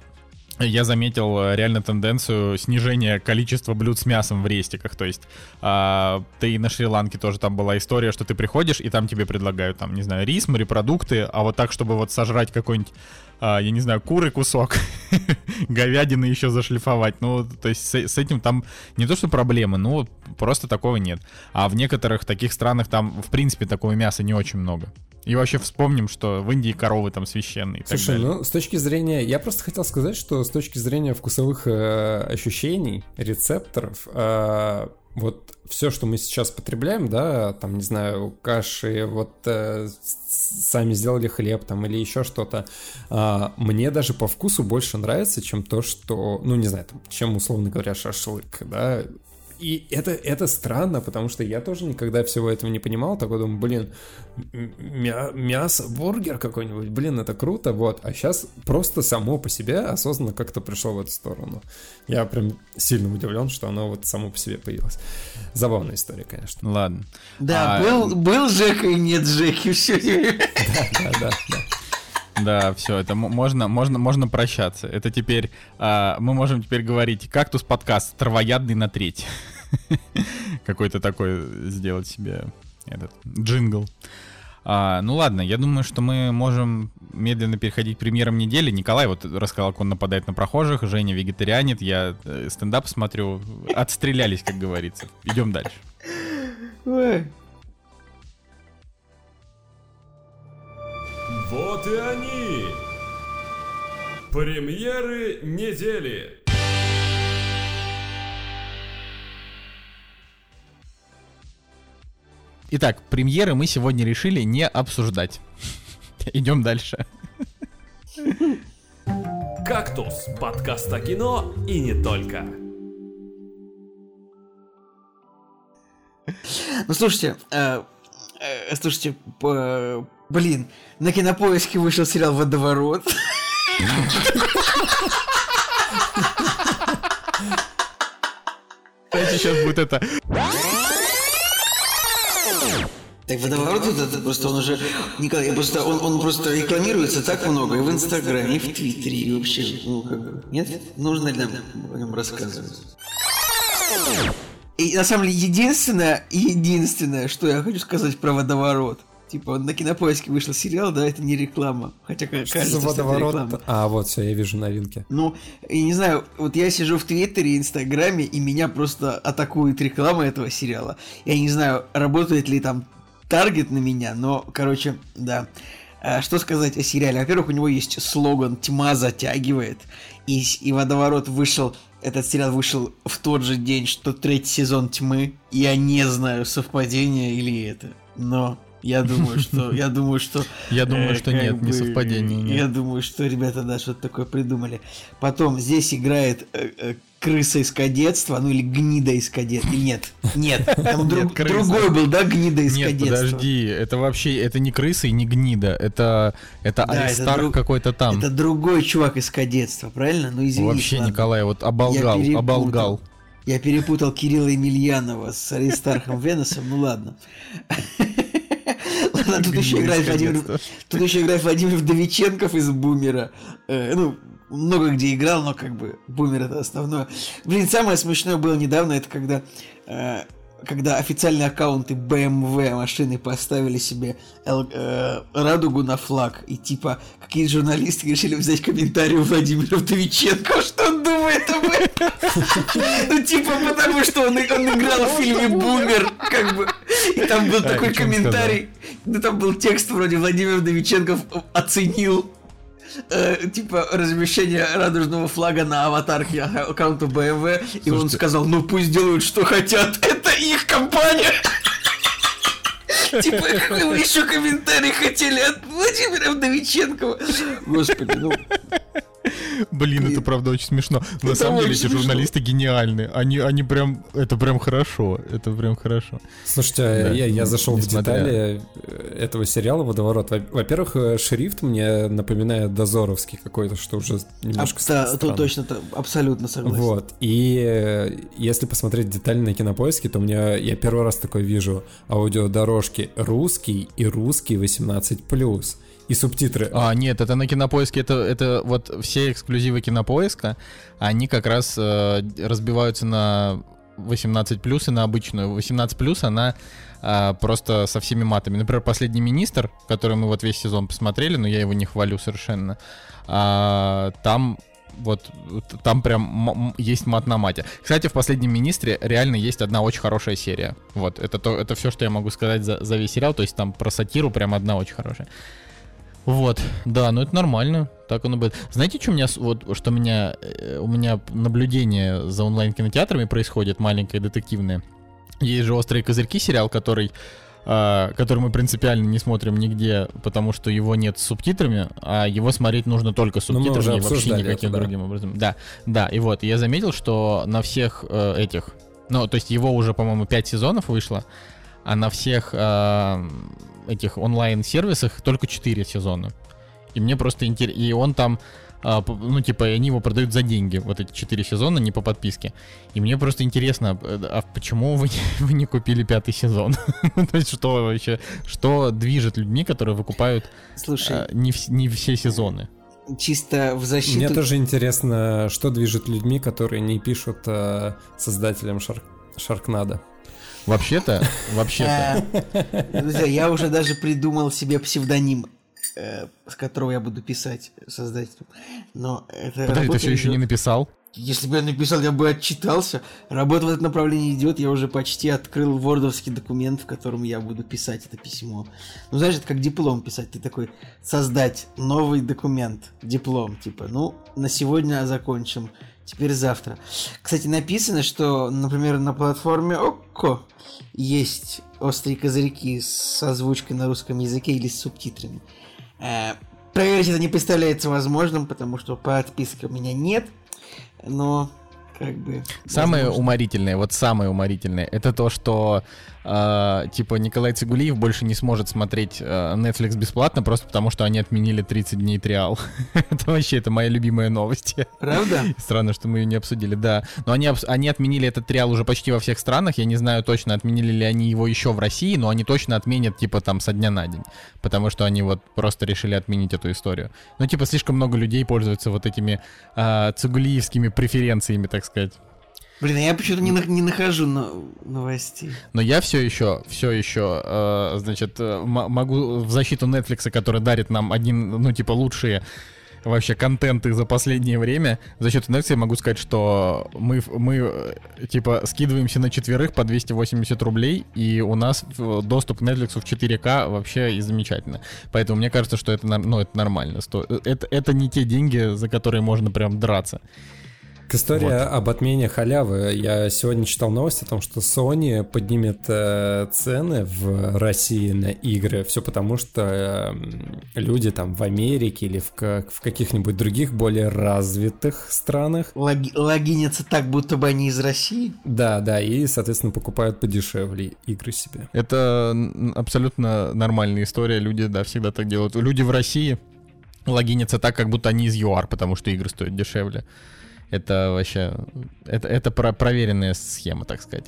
я заметил э, реально тенденцию снижения количества блюд с мясом в рестиках. То есть а, ты на Шри-Ланке тоже там была история, что ты приходишь, и там тебе предлагают, там, не знаю, рис, морепродукты, а вот так, чтобы вот сожрать какой-нибудь а, я не знаю, куры кусок, говядины еще зашлифовать. Ну, то есть с, с этим там не то, что проблемы, ну, просто такого нет. А в некоторых таких странах там, в принципе, такого мяса не очень много. И вообще вспомним, что в Индии коровы там священные. Слушай, ну с точки зрения, я просто хотел сказать, что с точки зрения вкусовых э, ощущений, рецепторов, э, вот все, что мы сейчас потребляем, да, там, не знаю, каши, вот э, сами сделали хлеб там или еще что-то, э, мне даже по вкусу больше нравится, чем то, что, ну, не знаю, там, чем, условно говоря, шашлык, да, и это, это странно, потому что я тоже никогда всего этого не понимал. Такой думаю, блин, мя мясо, бургер какой-нибудь, блин, это круто, вот. А сейчас просто само по себе осознанно как-то пришло в эту сторону. Я прям сильно удивлен, что оно вот само по себе появилось. Забавная история, конечно. Ладно. Да, а... был, был Жека и нет Жеки все Да, да, да, да. Да, все, это можно, можно, можно прощаться. Это теперь а, мы можем теперь говорить кактус подкаст травоядный на треть. Какой-то такой сделать себе этот джингл. А, ну ладно, я думаю, что мы можем медленно переходить к премьерам недели. Николай вот рассказал, как он нападает на прохожих, Женя вегетарианит, я э, стендап смотрю. Отстрелялись, как говорится. Идем дальше. Вот и они! Премьеры недели! Итак, премьеры мы сегодня решили не обсуждать. Идем дальше. «Кактус» — подкаст о кино и не только. Ну, слушайте, э, э, слушайте, э, блин, на Кинопоиске вышел сериал «Водоворот». Знаете, сейчас будет это... Так водоворот это просто он уже Николай, я просто он, он просто рекламируется так много и в Инстаграме, и в Твиттере, и вообще, ну как бы нет, нужно ли нам о нем рассказывать? И на самом деле единственное, единственное, что я хочу сказать про водоворот. Типа на кинопоиске вышел сериал, да, это не реклама. Хотя что кажется, водоворот? это реклама. А, вот, все, я вижу новинки. Ну, и не знаю, вот я сижу в Твиттере, Инстаграме, и меня просто атакует реклама этого сериала. Я не знаю, работает ли там таргет на меня, но, короче, да. А, что сказать о сериале? Во-первых, у него есть слоган «Тьма затягивает», и, и «Водоворот» вышел, этот сериал вышел в тот же день, что третий сезон «Тьмы». Я не знаю, совпадение или это, но я думаю, что... Я думаю, что... Я думаю, что нет, не совпадение. Я думаю, что ребята, да, что-то такое придумали. Потом здесь играет э, э, крыса из кадетства, ну или гнида из кадетства. Нет, нет, там друг, другой был, да, гнида из нет, кадетства. подожди, это вообще, это не крыса и не гнида, это, это да, Аристарх друг, какой-то там. Это другой чувак из кадетства, правильно? Ну извини. Вообще, ладно. Николай, вот оболгал, Я оболгал. Я перепутал Кирилла Емельянова с Аристархом Веносом, ну ладно. Ладно, тут еще играет Владимир, тут еще играет Владимир Вдовиченков из Бумера. Э, ну, много где играл, но как бы Бумер это основное. Блин, самое смешное было недавно, это когда э, когда официальные аккаунты BMW машины поставили себе Л, э, радугу на флаг, и типа какие журналисты решили взять комментарий у Владимира Вдовиченко, что об этом. Ну типа потому что он, он играл в фильме «Бумер», как бы, и там был такой комментарий, ну там был текст вроде «Владимир Вдовиченков оценил э, типа размещение радужного флага на аватарке аккаунта BMW, Слушайте. и он сказал, ну пусть делают, что хотят, это их компания. Типа, вы еще комментарий хотели от Владимира Вдовиченкова. Господи, ну... Блин, это правда очень смешно. На самом деле эти журналисты гениальны. Они, они прям, это прям хорошо. Это прям хорошо. Слушайте, а я, я зашел в детали э, этого сериала «Водоворот». Во-первых, э, шрифт мне напоминает дозоровский какой-то, что уже немножко а, то, точно, то, абсолютно согласен. Вот. И э, если посмотреть детали на кинопоиске, то мне я первый раз такой вижу аудиодорожки русский и русский 18+ и субтитры. А, нет, это на кинопоиске, это, это вот все эксклюзивы кинопоиска, они как раз э, разбиваются на 18 плюс и на обычную. 18 плюс она э, просто со всеми матами. Например, последний министр, который мы вот весь сезон посмотрели, но я его не хвалю совершенно. А, там вот там прям есть мат на мате. Кстати, в последнем министре реально есть одна очень хорошая серия. Вот, это, то, это все, что я могу сказать за, за весь сериал. То есть там про сатиру прям одна очень хорошая. Вот, да, ну это нормально, так оно будет. Знаете, что у меня, вот, что у меня, э, у меня наблюдение за онлайн-кинотеатрами происходит, маленькое детективное? Есть же «Острые козырьки» сериал, который а, который мы принципиально не смотрим нигде, потому что его нет с субтитрами, а его смотреть нужно только с Ну, субтитрами и вообще никаким это, да. другим образом. Да, да, и вот, я заметил, что на всех э, этих, ну, то есть его уже, по-моему, 5 сезонов вышло, а на всех э, этих онлайн-сервисах только 4 сезона. И мне просто интересно, и он там, а, ну, типа, они его продают за деньги, вот эти 4 сезона, не по подписке. И мне просто интересно, э, а почему вы, не- вы не купили пятый сезон? Ну, То есть что вообще, что движет людьми, которые выкупают Слушай, а, не, вс- не все сезоны? чисто в защиту... Мне тоже интересно, что движет людьми, которые не пишут э, создателям Шар... Шаркнада. Вообще-то, вообще-то, Э, Друзья, я уже даже придумал себе псевдоним, э, с которого я буду писать создателю. Но это подожди, ты все еще не написал? Если бы я написал, я бы отчитался. Работа в этом направлении идет, я уже почти открыл вордовский документ, в котором я буду писать это письмо. Ну, знаешь, это как диплом писать. Ты такой, создать новый документ, диплом, типа, ну, на сегодня закончим, теперь завтра. Кстати, написано, что, например, на платформе ОККО есть острые козырьки с озвучкой на русском языке или с субтитрами. Э, Проверить это не представляется возможным, потому что подписки у меня нет. Но, как бы... Самое возможно. уморительное, вот самое уморительное, это то, что э, типа Николай Цигулиев больше не сможет смотреть э, Netflix бесплатно, просто потому что они отменили 30 дней триал. это вообще, это моя любимая новость. Правда? Странно, что мы ее не обсудили, да. Но они, они отменили этот триал уже почти во всех странах. Я не знаю точно, отменили ли они его еще в России, но они точно отменят, типа, там, со дня на день. Потому что они вот просто решили отменить эту историю. Ну, типа, слишком много людей пользуются вот этими а, цигулиевскими преференциями, так сказать. Блин, а я почему-то не, не нахожу но- новостей. Но я все еще, все еще, э, значит, э, могу в защиту Netflix, который дарит нам один, ну, типа, лучшие вообще контенты за последнее время, за счет Netflix могу сказать, что мы, мы э, типа, скидываемся на четверых по 280 рублей, и у нас доступ к Netflix в 4К вообще и замечательно. Поэтому мне кажется, что это, ну, это нормально. Э, Это, это не те деньги, за которые можно прям драться. К истории об отмене халявы. Я сегодня читал новость о том, что Sony поднимет э, цены в России на игры. Все потому, что э, люди там в Америке или в, ка- в каких-нибудь других более развитых странах, Логи- логинятся так, будто бы они из России. да, да, и, соответственно, покупают подешевле игры себе. Это абсолютно нормальная история. Люди, да, всегда так делают. Люди в России логинятся так, как будто они из ЮАР, потому что игры стоят дешевле. Это вообще... Это, это про- проверенная схема, так сказать.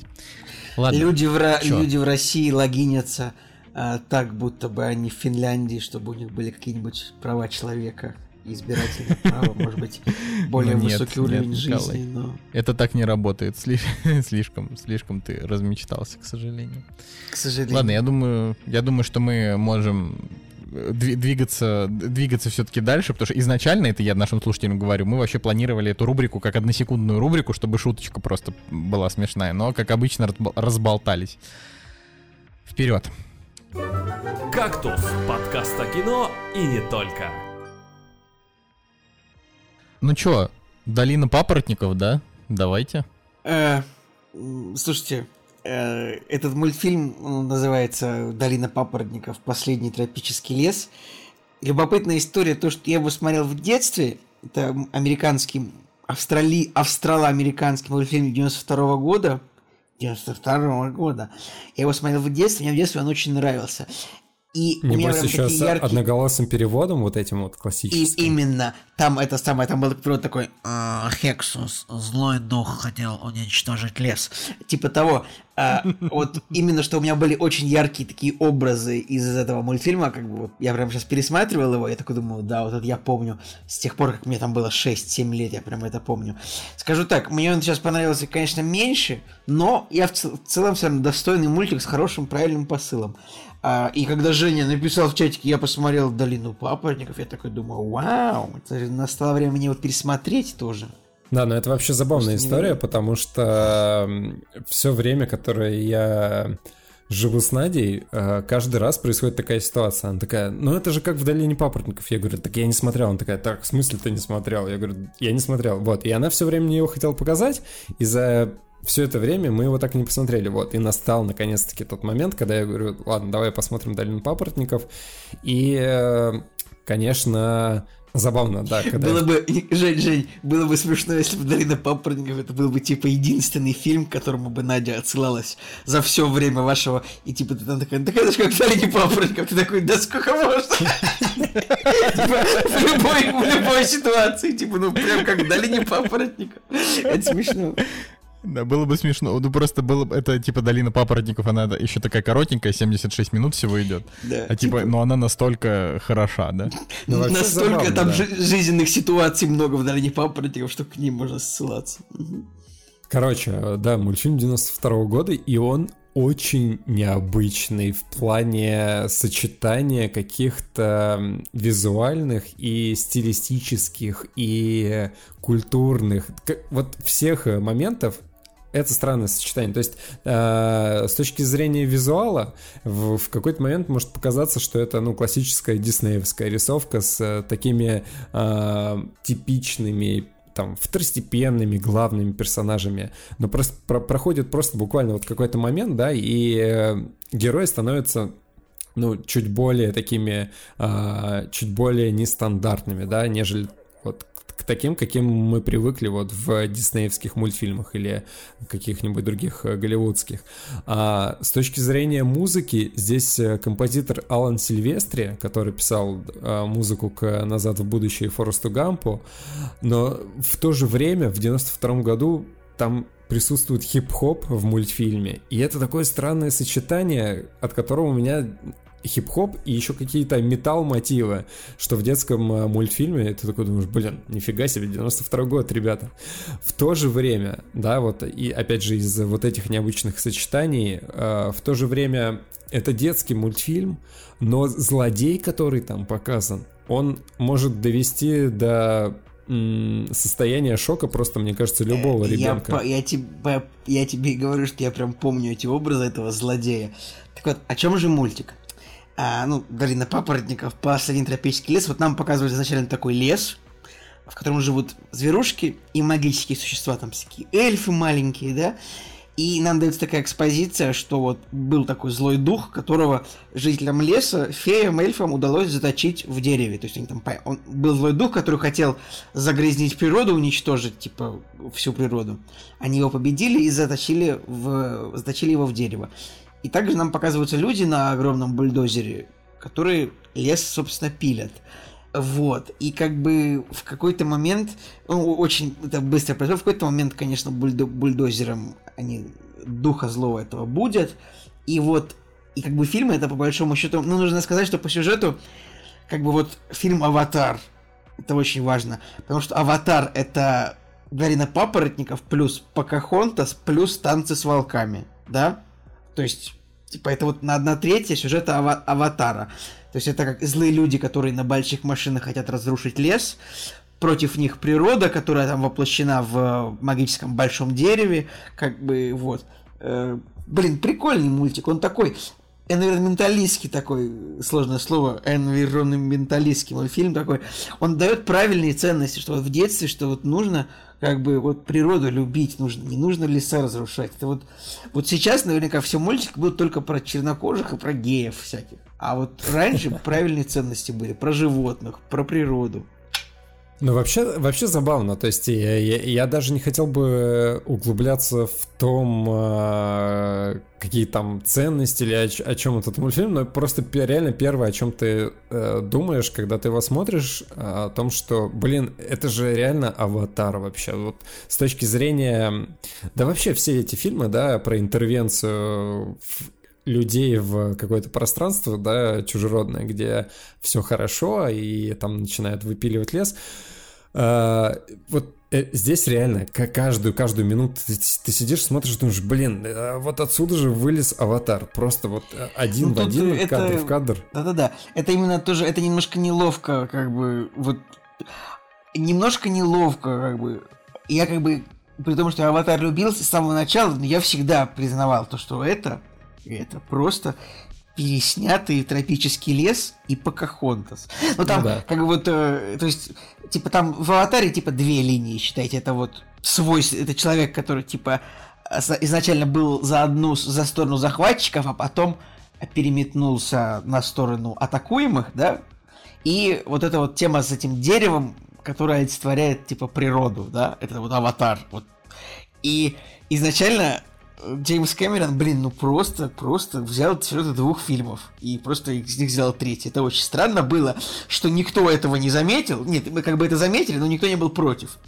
Ладно. Люди в, Ра- люди в России логинятся а, так, будто бы они в Финляндии, чтобы у них были какие-нибудь права человека, избирательное право, может быть, более Ну высокий уровень жизни, но, Это так не работает. Сли- Слишком, слишком ты размечтался, к сожалению. к сожалению. Ладно, я думаю, я думаю, что мы можем двигаться, двигаться все-таки дальше, потому что изначально, это я нашим слушателям говорю, мы вообще планировали эту рубрику как односекундную рубрику, чтобы шуточка просто была смешная, но, как обычно, разбол- разболтались. Вперед. «Кактус» — подкаст о кино и не только. Ну чё, долина папоротников, да? Давайте. Э, слушайте, этот мультфильм называется «Долина папоротников. Последний тропический лес». Любопытная история, то, что я его смотрел в детстве, это американский, австрали, австрало-американский мультфильм 92 года, 92 года. Я его смотрел в детстве, мне в детстве он очень нравился. И Небось, еще с яркие- одноголосым переводом, вот этим вот и классическим. именно там это самое, там был перевод такой «А, Хексус, злой дух хотел уничтожить лес. Типа того. А, вот именно что у меня были очень яркие такие образы из этого мультфильма, как бы вот я прям сейчас пересматривал его, я такой думаю, да, вот это я помню с тех пор, как мне там было 6-7 лет, я прям это помню. Скажу так, мне он сейчас понравился, конечно, меньше, но я в, цел- в целом все равно достойный мультик с хорошим, правильным посылом. А, и когда Женя написал в чатике, я посмотрел «Долину папоротников», я такой думаю, вау, это настало время мне его пересмотреть тоже. Да, но это вообще забавная не история, верю. потому что все время, которое я живу с Надей, э, каждый раз происходит такая ситуация. Она такая, ну это же как в «Долине папоротников». Я говорю, так я не смотрел. Она такая, так, в смысле ты не смотрел? Я говорю, я не смотрел. Вот, и она все время мне его хотела показать, и за все это время мы его так и не посмотрели. Вот, и настал наконец-таки тот момент, когда я говорю, ладно, давай посмотрим «Долину папоротников». И, э, конечно, Забавно, да. Когда... Было бы, Жень, Жень, было бы смешно, если бы «Долина папоротников» это был бы, типа, единственный фильм, к которому бы Надя отсылалась за все время вашего, и, типа, ты там такая, так это же как в «Долине папоротников», ты такой, да сколько можно? Типа, в любой ситуации, типа, ну, прям как «Долине папоротников». Это смешно. Да, было бы смешно. Ну, просто было бы, это типа долина папоротников, она еще такая коротенькая, 76 минут всего идет. Да. А типа, типа... но она настолько хороша, да? Ну, настолько забавно, там да. жизненных ситуаций много в долине папоротников, что к ним можно ссылаться. Короче, да, мультфильм 92 -го года, и он очень необычный в плане сочетания каких-то визуальных и стилистических и культурных, вот всех моментов, это странное сочетание. То есть э, с точки зрения визуала в, в какой-то момент может показаться, что это ну классическая диснеевская рисовка с э, такими э, типичными там второстепенными главными персонажами, но просто про, проходит просто буквально вот какой-то момент, да, и э, герои становятся ну, чуть более такими, э, чуть более нестандартными, да, нежели вот таким, каким мы привыкли вот в диснеевских мультфильмах или каких-нибудь других э, голливудских. А с точки зрения музыки, здесь э, композитор Алан Сильвестри, который писал а, музыку к «Назад в будущее» и «Форесту Гампу», но в то же время, в 92 году, там присутствует хип-хоп в мультфильме. И это такое странное сочетание, от которого у меня хип-хоп и еще какие-то металл-мотивы, что в детском э, мультфильме ты такой думаешь, блин, нифига себе, 92 год, ребята. В то же время, да, вот, и опять же из вот этих необычных сочетаний, э, в то же время это детский мультфильм, но злодей, который там показан, он может довести до состояние шока просто, мне кажется, любого ребенка. Я, я, тебе, я тебе говорю, что я прям помню эти образы этого злодея. Так вот, о чем же мультик? А, ну, долина папоротников, последний тропический лес. Вот нам показывают изначально такой лес, в котором живут зверушки и магические существа, там всякие эльфы маленькие, да, и нам дается такая экспозиция, что вот был такой злой дух, которого жителям леса, феям, эльфам удалось заточить в дереве. То есть они там, он был злой дух, который хотел загрязнить природу, уничтожить, типа, всю природу. Они его победили и заточили, в, заточили его в дерево. И также нам показываются люди на огромном бульдозере, которые лес, собственно, пилят. Вот. И как бы в какой-то момент, ну, очень это быстро произошло, в какой-то момент, конечно, бульдо, бульдозером они духа злого этого будет. И вот, и как бы фильм это по большому счету, ну, нужно сказать, что по сюжету, как бы вот фильм «Аватар», это очень важно, потому что «Аватар» это Гарина Папоротников плюс Покахонтас плюс танцы с волками, да? То есть Типа это вот на одна третья сюжета ава- Аватара. То есть это как злые люди, которые на больших машинах хотят разрушить лес. Против них природа, которая там воплощена в магическом большом дереве. Как бы вот. Э, блин, прикольный мультик. Он такой энвиронменталистский такой, сложное слово, энвиронменталистский мультфильм такой, он дает правильные ценности, что вот в детстве, что вот нужно как бы вот природу любить нужно, не нужно леса разрушать. Это вот, вот сейчас наверняка все мультики будут только про чернокожих и про геев всяких. А вот раньше правильные ценности были про животных, про природу. Ну, вообще, вообще забавно. То есть я, я, я даже не хотел бы углубляться в том, э, какие там ценности или о, о чем этот мультфильм, но просто реально первое, о чем ты э, думаешь, когда ты его смотришь, о том, что, блин, это же реально аватар вообще. Вот с точки зрения... Да вообще все эти фильмы, да, про интервенцию людей в какое-то пространство, да, чужеродное, где все хорошо, и там начинают выпиливать лес. А, вот э, здесь реально каждую каждую минуту ты, ты сидишь, смотришь, думаешь, блин, э, вот отсюда же вылез аватар, просто вот э, один ну, в один, это... кадр в кадр. Да-да-да, это именно тоже, это немножко неловко, как бы, вот немножко неловко, как бы. Я как бы, при том, что аватар любился с самого начала, но я всегда признавал то, что это это просто переснятый тропический лес и Покахонтас. Ну там, ну, да. как бы вот, э, то есть, типа там в аватаре типа две линии, считайте, это вот свой, это человек, который типа изначально был за одну, за сторону захватчиков, а потом переметнулся на сторону атакуемых, да, и вот эта вот тема с этим деревом, которая олицетворяет, типа, природу, да, это вот аватар, вот. И изначально Джеймс Кэмерон, блин, ну просто, просто взял сюжеты двух фильмов и просто из них сделал третий. Это очень странно было, что никто этого не заметил. Нет, мы как бы это заметили, но никто не был против.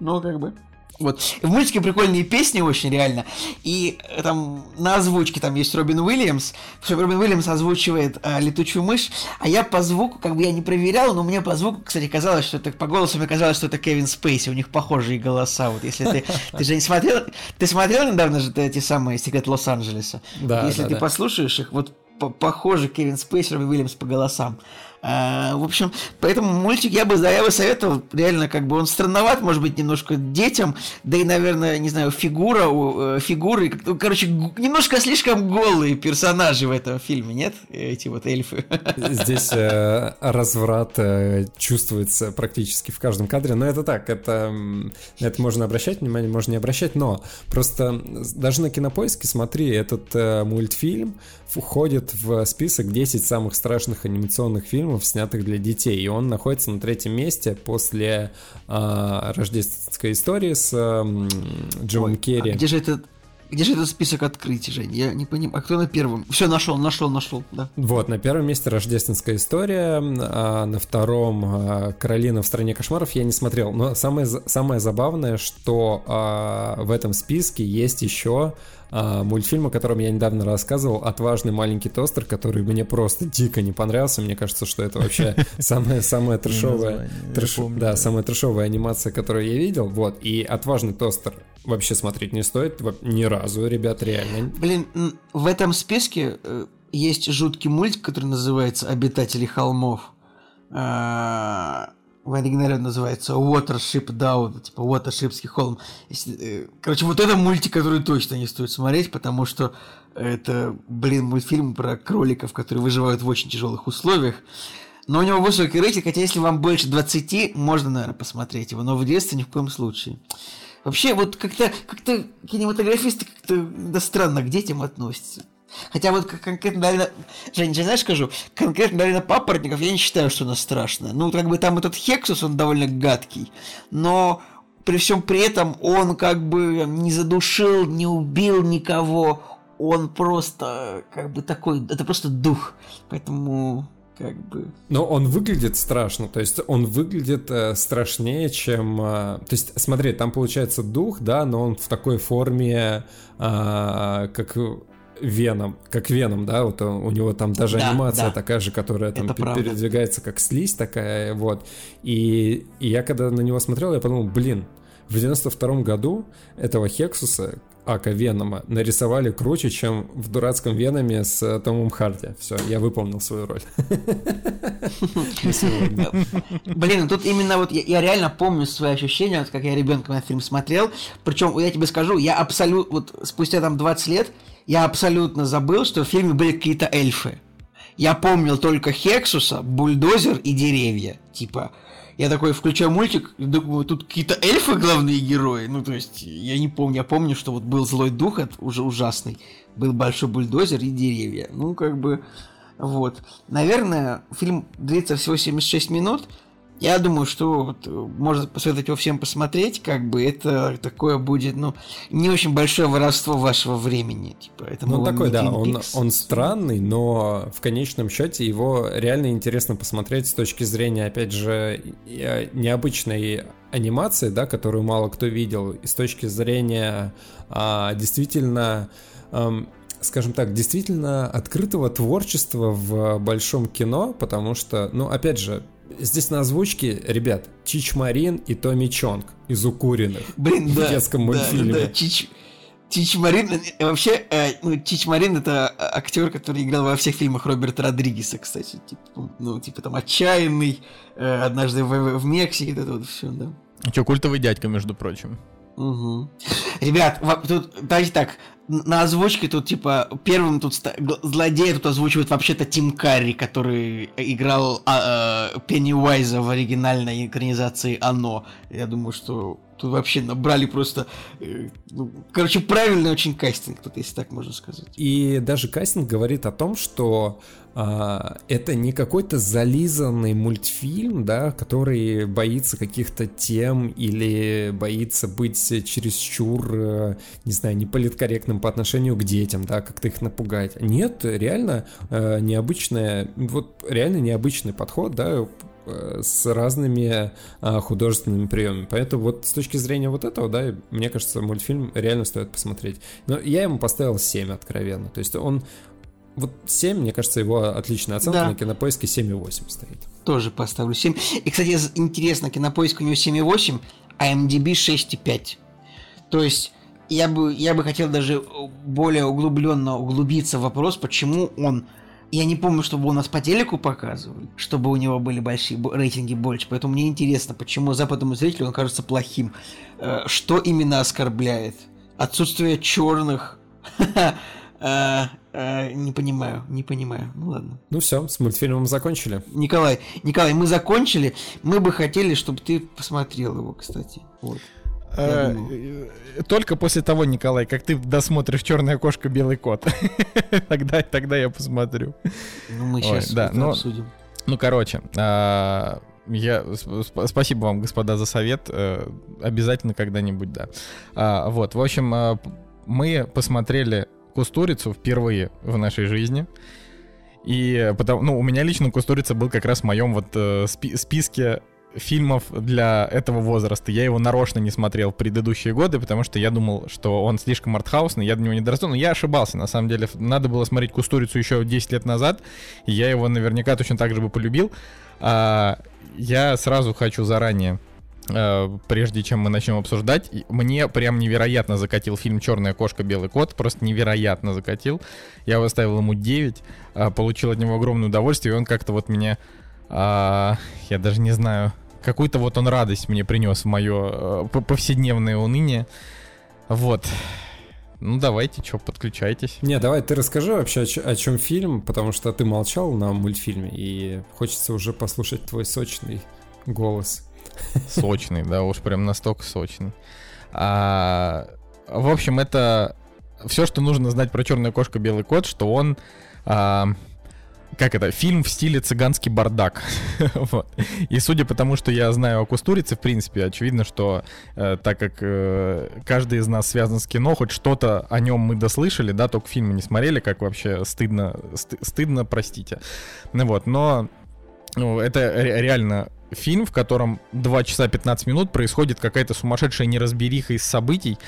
Но как бы вот. В мультике прикольные песни очень реально. И э, там на озвучке там есть Робин Уильямс. Робин Уильямс озвучивает э, летучую мышь. А я по звуку, как бы я не проверял, но мне по звуку, кстати, казалось, что это по голосу мне казалось, что это Кевин Спейси. У них похожие голоса. Вот если ты. Ты же не смотрел. Ты смотрел недавно же эти самые секрет Лос-Анджелеса? Да. Если да, ты да. послушаешь их, вот похоже Кевин Спейси, Робин Уильямс по голосам. А, в общем, поэтому мультик я бы, да, я бы советовал, реально, как бы он странноват, может быть, немножко детям, да и, наверное, не знаю, фигура, э, фигуры, ну, короче, немножко слишком голые персонажи в этом фильме, нет? Эти вот эльфы. Здесь э, разврат э, чувствуется практически в каждом кадре, но это так, это, это можно обращать внимание, можно не обращать, но просто даже на кинопоиске, смотри, этот э, мультфильм входит в список 10 самых страшных анимационных фильмов, снятых для детей. И он находится на третьем месте после э, рождественской истории с э, Джимом Ой, Керри. А где же этот где же этот список открытий, Жень? Я не понимаю. А кто на первом? Все, нашел, нашел, нашел, да. Вот, на первом месте рождественская история, а на втором а, Каролина в стране кошмаров я не смотрел. Но самое, самое забавное, что а, в этом списке есть еще а, мультфильм, о котором я недавно рассказывал, «Отважный маленький тостер», который мне просто дико не понравился. Мне кажется, что это вообще самая самая трешовая, трэш, да, самая трешовая анимация, которую я видел. Вот и «Отважный тостер» вообще смотреть не стоит ни разу, ребят, реально. Блин, в этом списке э, есть жуткий мультик, который называется «Обитатели холмов». А, в оригинале он называется Watership Down, типа Watershipский холм. Э, короче, вот это мультик, который точно не стоит смотреть, потому что это, блин, мультфильм про кроликов, которые выживают в очень тяжелых условиях. Но у него высокий рейтинг, хотя если вам больше 20, можно, наверное, посмотреть его, но в детстве ни в коем случае. Вообще, вот как-то как кинематографисты как-то да, странно к детям относятся. Хотя вот конкретно, наверное, Жень, я знаешь, скажу, конкретно, наверное, папоротников я не считаю, что она страшная. Ну, как бы там этот Хексус, он довольно гадкий, но при всем при этом он как бы не задушил, не убил никого, он просто как бы такой, это просто дух, поэтому как бы. Но он выглядит страшно, то есть он выглядит э, страшнее, чем... Э, то есть, смотри, там получается дух, да, но он в такой форме, э, как Веном, как Веном, да, вот он, у него там даже да, анимация да. такая же, которая там передвигается как слизь такая, вот. И, и я когда на него смотрел, я подумал, блин, в 92 году этого Хексуса, Ака Венома, нарисовали круче, чем в дурацком Веноме с Томом Харди. Все, я выполнил свою роль. Блин, ну тут именно вот я реально помню свои ощущения, как я ребенком на фильм смотрел. Причем, я тебе скажу, я абсолютно, вот спустя там 20 лет, я абсолютно забыл, что в фильме были какие-то эльфы. Я помнил только Хексуса, бульдозер и деревья. Типа, я такой включаю мультик, думаю, тут какие-то эльфы главные герои. Ну, то есть, я не помню. Я помню, что вот был злой дух, это уже ужасный. Был большой бульдозер и деревья. Ну, как бы, вот. Наверное, фильм длится всего 76 минут. Я думаю, что вот, э, можно посоветовать его всем посмотреть, как бы это такое будет, ну, не очень большое воровство вашего времени. Типа, это ну, такой, да, он, он странный, но в конечном счете его реально интересно посмотреть с точки зрения, опять же, необычной анимации, да, которую мало кто видел, и с точки зрения а, действительно... Ам, скажем так, действительно открытого творчества в большом кино, потому что, ну, опять же, здесь на озвучке, ребят, Чич Марин и Томми Чонг из «Укуренных» Блин, да, в детском мультфильме. Да, да, Чич... Чич Марин, э, вообще, э, ну, Чич Марин это актер, который играл во всех фильмах Роберта Родригеса, кстати, типа, ну, типа там отчаянный, э, однажды в, в Мексике, это вот все, да. Че, культовый дядька, между прочим. Угу. Ребят, тут, давайте так, на озвучке тут, типа, первым тут злодея тут озвучивает вообще-то Тим Карри, который играл а, а, Пеннивайза в оригинальной экранизации «Оно». Я думаю, что Тут вообще набрали просто... э, ну, короче, правильный очень кастинг, тут, если так можно сказать. И даже кастинг говорит о том, что а, это не какой-то зализанный мультфильм, да, который боится каких-то тем или боится быть чересчур, э, не знаю, неполиткорректным по отношению к детям, да, как-то их напугать. Нет, реально э, необычная, вот реально необычный подход, да, с разными а, художественными приемами. Поэтому вот с точки зрения вот этого, да, мне кажется, мультфильм реально стоит посмотреть. Но я ему поставил 7 откровенно. То есть он вот 7, мне кажется, его отличная оценка Да. на кинопоиске 7,8 стоит. Тоже поставлю 7. И, кстати, интересно, кинопоиск у него 7,8, а MDB 6,5. То есть я бы, я бы хотел даже э, более углубленно углубиться в вопрос, почему он... Я не помню, чтобы у нас по телеку показывали, чтобы у него были большие бо- рейтинги больше. Поэтому мне интересно, почему западному зрителю он кажется плохим. Э, Что именно оскорбляет? Отсутствие черных? Э, э, Не понимаю, не понимаю. Ну ладно. Ну все, с мультфильмом закончили. Николай, Николай, мы закончили. Мы бы хотели, чтобы ты посмотрел его, кстати. Вот. Э, э, Только после того, Николай, как ты досмотришь Черная кошка, белый кот. Тогда, тогда я посмотрю. Ну, мы сейчас но- обсудим. Ну, короче, а, я сп- сп- спасибо вам, господа, за совет. э, Обязательно когда-нибудь, да. А, Вот, в общем, а, мы посмотрели Кустурицу впервые в нашей жизни. И потому, ну, у меня лично Кустурица был как раз в моем вот э, спи- списке фильмов для этого возраста. Я его нарочно не смотрел в предыдущие годы, потому что я думал, что он слишком артхаусный, я до него не дорасту. Но я ошибался, на самом деле. Надо было смотреть Кустурицу еще 10 лет назад, и я его наверняка точно так же бы полюбил. А, я сразу хочу заранее э, прежде чем мы начнем обсуждать, мне прям невероятно закатил фильм «Черная кошка, белый кот», просто невероятно закатил. Я выставил ему 9, а, получил от него огромное удовольствие, и он как-то вот меня, а, я даже не знаю, какую-то вот он радость мне принес в мое э, повседневное уныние. Вот. Ну давайте, что, подключайтесь. Не, давай ты расскажи вообще, о, о чем фильм, потому что ты молчал на мультфильме, и хочется уже послушать твой сочный голос. Сочный, да, уж прям настолько сочный. А, в общем, это все, что нужно знать про черную кошку белый кот, что он а, как это, фильм в стиле цыганский бардак. вот. И судя по тому, что я знаю о Кустурице, в принципе, очевидно, что э, так как э, каждый из нас связан с кино, хоть что-то о нем мы дослышали, да, только фильмы не смотрели, как вообще стыдно, сты- стыдно, простите. Ну вот, но ну, это ре- реально фильм, в котором 2 часа 15 минут происходит какая-то сумасшедшая неразбериха из событий,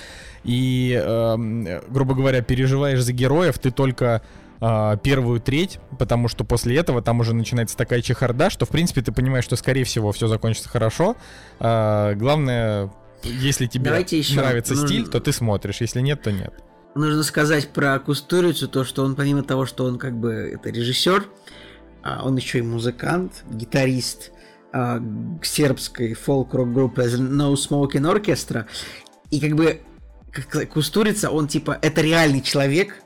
и, э, грубо говоря, переживаешь за героев ты только э, первую треть, потому что после этого там уже начинается такая чехарда, что, в принципе, ты понимаешь, что, скорее всего, все закончится хорошо. Э, главное, если тебе Давайте еще нравится нужно- стиль, то ты смотришь, если нет, то нет. Нужно сказать про Кустурицу, то, что он, помимо того, что он как бы это режиссер, а, он еще и музыкант, гитарист а, сербской фолк-рок группы No Smoking Orchestra. И как бы как Кустурица, он типа, это реальный человек.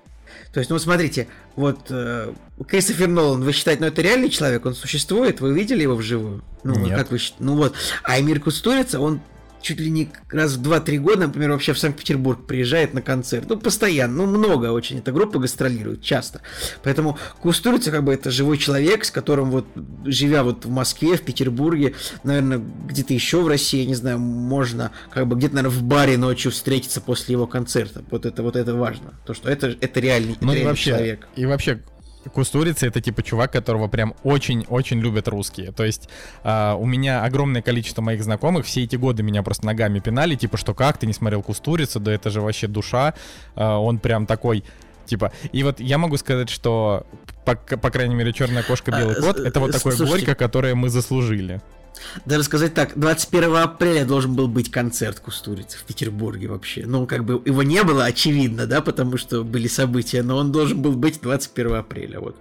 То есть, ну смотрите, вот э, Кристофер Нолан, вы считаете, ну это реальный человек, он существует, вы видели его вживую? Ну, вот Нет. как вы считаете? Ну вот, а Эмир Кустурица, он чуть ли не раз в 2-3 года, например, вообще в Санкт-Петербург приезжает на концерт. Ну, постоянно, ну, много очень. Эта группа гастролирует часто. Поэтому Кустурица, как бы, это живой человек, с которым вот, живя вот в Москве, в Петербурге, наверное, где-то еще в России, я не знаю, можно, как бы, где-то, наверное, в баре ночью встретиться после его концерта. Вот это, вот это важно. То, что это, это реальный, это Ну и реальный вообще, человек. и вообще, Кустурица это типа чувак, которого прям очень-очень любят русские. То есть а, у меня огромное количество моих знакомых все эти годы меня просто ногами пинали, типа, что как ты не смотрел Кустурицу, да это же вообще душа. А, он прям такой, типа. И вот я могу сказать, что по, по крайней мере черная кошка А, белый кот с- это вот такое горько, которое мы заслужили. Даже сказать так, 21 апреля должен был быть концерт Кустурицы в Петербурге вообще. Ну, как бы его не было, очевидно, да, потому что были события, но он должен был быть 21 апреля, вот.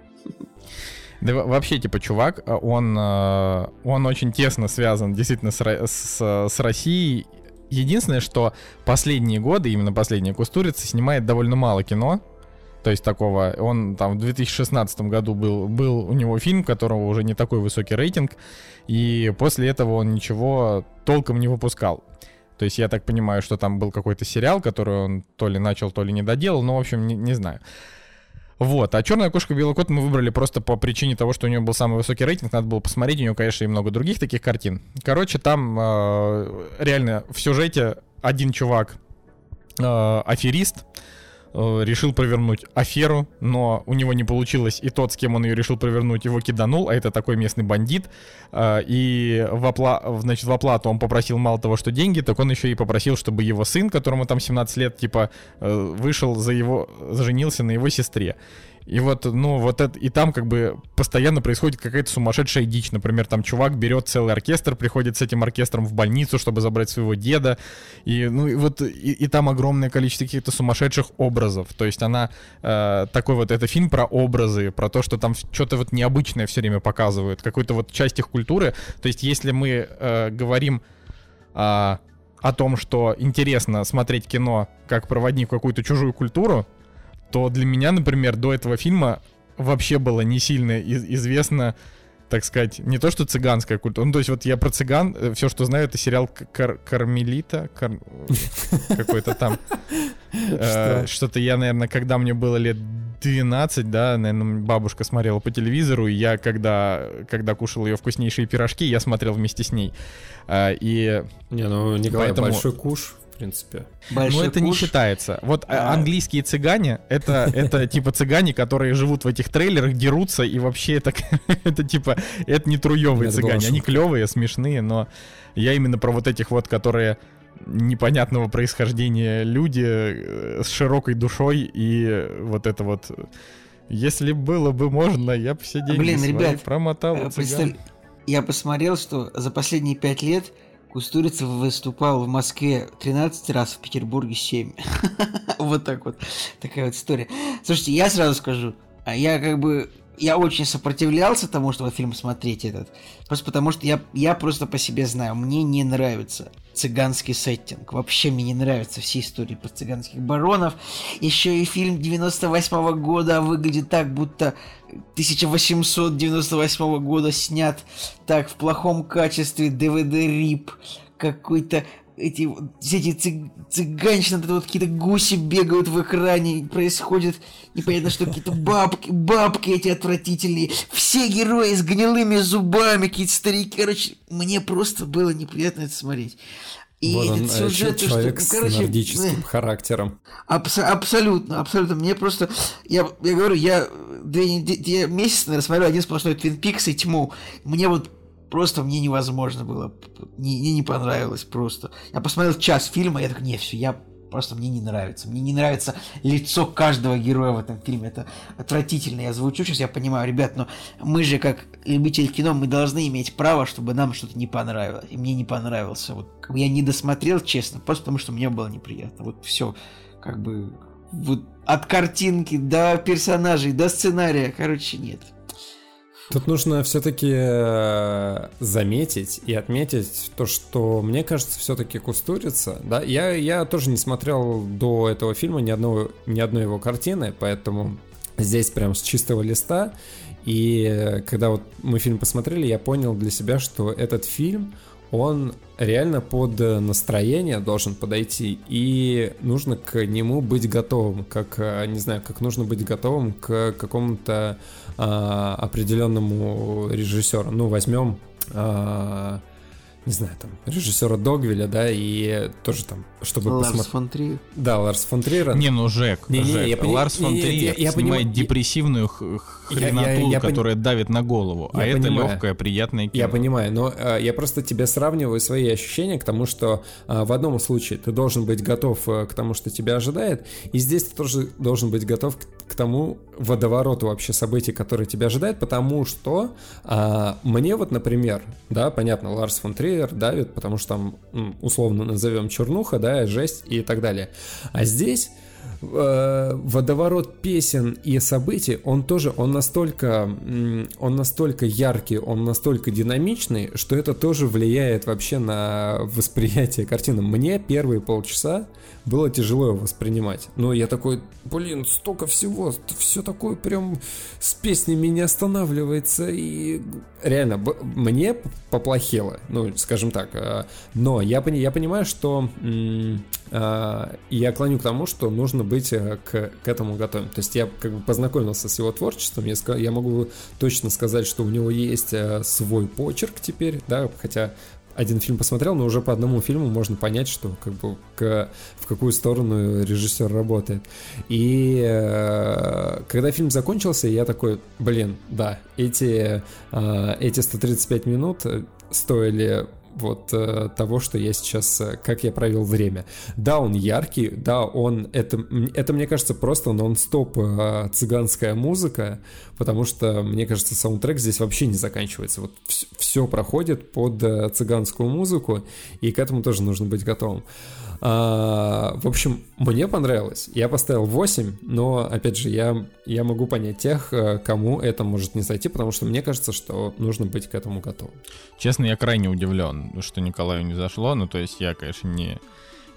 Да во- вообще, типа, чувак, а, он, э, он очень тесно связан действительно с, с, с Россией. Единственное, что последние годы, именно последние Кустурицы, снимает довольно мало кино. То есть такого, он там в 2016 году был, был у него фильм, у которого уже не такой высокий рейтинг, и после этого он ничего толком не выпускал. То есть я так понимаю, что там был какой-то сериал, который он то ли начал, то ли не доделал, но, в общем, не, не знаю. Вот, а черная кошка белый кот мы выбрали просто по причине того, что у него был самый высокий рейтинг, надо было посмотреть, у него, конечно, и много других таких картин. Короче, там э, реально в сюжете один чувак э, аферист, решил провернуть аферу, но у него не получилось, и тот, с кем он ее решил провернуть, его киданул, а это такой местный бандит, э, и в, опла... значит, в оплату он попросил мало того, что деньги, так он еще и попросил, чтобы его сын, которому там 17 лет, типа, э, вышел за его, заженился на его сестре. И вот, ну, вот это, и там как бы постоянно происходит какая-то сумасшедшая дичь. Например, там чувак берет целый оркестр, приходит с этим оркестром в больницу, чтобы забрать своего деда. И, ну, и вот, и, и там огромное количество каких-то сумасшедших образов. То есть она, э, такой вот, это фильм про образы, про то, что там что-то вот необычное все время показывают, какую-то вот часть их культуры. То есть если мы э, говорим... Э, о том, что интересно смотреть кино как проводник в какую-то чужую культуру, то для меня, например, до этого фильма вообще было не сильно известно, так сказать, не то что цыганская культура. Ну, то есть вот я про цыган, э, все, что знаю, это сериал Кар Кармелита, Кар... какой-то там. Э, что-то я, наверное, когда мне было лет 12, да, наверное, бабушка смотрела по телевизору, и я, когда, когда кушал ее вкуснейшие пирожки, я смотрел вместе с ней. Э, и... Не, ну, Николай, большой куш в принципе. Большой Но это куш. не считается. Вот а... английские цыгане, это, это типа цыгане, которые живут в этих трейлерах, дерутся, и вообще это, это типа, это не труевые цыгане. Они клевые, смешные, но я именно про вот этих вот, которые непонятного происхождения люди э, с широкой душой и вот это вот... Если было бы можно, я бы все деньги Блин, свои ребят, промотал. Э, представь, я посмотрел, что за последние пять лет Кустурица выступал в Москве 13 раз, в Петербурге 7. вот так вот. Такая вот история. Слушайте, я сразу скажу, а я как бы я очень сопротивлялся тому, чтобы фильм смотреть этот. Просто потому что я, я просто по себе знаю, мне не нравится цыганский сеттинг. Вообще мне не нравятся все истории про цыганских баронов. Еще и фильм 98 -го года выглядит так, будто 1898 года снят так в плохом качестве DVD-рип какой-то эти все эти цыг, цыганщины, вот, вот какие-то гуси бегают в экране, происходит непонятно что, какие-то бабки, бабки эти отвратительные, все герои с гнилыми зубами, какие-то старики, короче, мне просто было неприятно это смотреть. И вот он, сюжет, человек что, ну, короче, с нордическим э, характером. Абс- абсолютно, абсолютно. Мне просто, я, я говорю, я две, две месяца, наверное, смотрю один сплошной Твин Пикс и Тьму. Мне вот просто мне невозможно было. Мне, мне не понравилось просто. Я посмотрел час фильма, я такой, не, все, я просто мне не нравится. Мне не нравится лицо каждого героя в этом фильме. Это отвратительно. Я звучу сейчас, я понимаю, ребят, но мы же как любители кино, мы должны иметь право, чтобы нам что-то не понравилось. И мне не понравился. Вот я не досмотрел, честно, просто потому что мне было неприятно. Вот все, как бы, вот от картинки до персонажей, до сценария, короче, нет. Тут нужно все-таки э, заметить и отметить то, что мне кажется, все-таки Кустурица, да, я, я тоже не смотрел до этого фильма ни, одного, ни одной его картины, поэтому здесь прям с чистого листа. И когда вот мы фильм посмотрели, я понял для себя, что этот фильм, он реально под настроение должен подойти, и нужно к нему быть готовым, как, э, не знаю, как нужно быть готовым к какому-то а, определенному режиссеру. Ну, возьмем а, не знаю, там, режиссера Догвиля, да, и тоже там, чтобы Ларс посмотреть... фон Триер. Да, Ларс фон Триер. Не, ну Жек, не, Жек. Не, я Ларс фон Триер я, я снимает понимаю, депрессивную хреноту, я, я, я, которая пон... давит на голову, я а понимаю. это легкое, приятное кино. Я понимаю, но а, я просто тебе сравниваю свои ощущения к тому, что а, в одном случае ты должен быть готов а, к тому, что тебя ожидает, и здесь ты тоже должен быть готов к, к тому водовороту вообще событий, которые тебя ожидает, потому что а, мне вот, например, да, понятно, Ларс фон Триер трейлер давит, потому что там, условно назовем чернуха, да, жесть и так далее. А здесь э, водоворот песен и событий, он тоже, он настолько, он настолько яркий, он настолько динамичный, что это тоже влияет вообще на восприятие картины. Мне первые полчаса было тяжело его воспринимать. Но я такой, блин, столько всего, все такое прям с песнями не останавливается. И реально, мне поплохело, ну, скажем так. А, но я, я понимаю, что а, я клоню к тому, что нужно быть э, к, к этому готовым. То есть я как бы познакомился с его творчеством, я, я могу точно сказать, что у него есть э, свой почерк теперь, да, хотя один фильм посмотрел, но уже по одному фильму можно понять, что как бы к, в какую сторону режиссер работает. И э, когда фильм закончился, я такой, блин, да, эти, э, эти 135 минут стоили вот э, того, что я сейчас, э, как я провел время. Да, он яркий, да, он, это, это мне кажется, просто нон-стоп э, цыганская музыка, потому что, мне кажется, саундтрек здесь вообще не заканчивается. Вот все, все проходит под э, цыганскую музыку, и к этому тоже нужно быть готовым. А, в общем, мне понравилось. Я поставил 8, но, опять же, я, я могу понять тех, э, кому это может не зайти, потому что мне кажется, что нужно быть к этому готовым. Честно, я крайне удивлен, что Николаю не зашло. Ну, то есть я, конечно, не,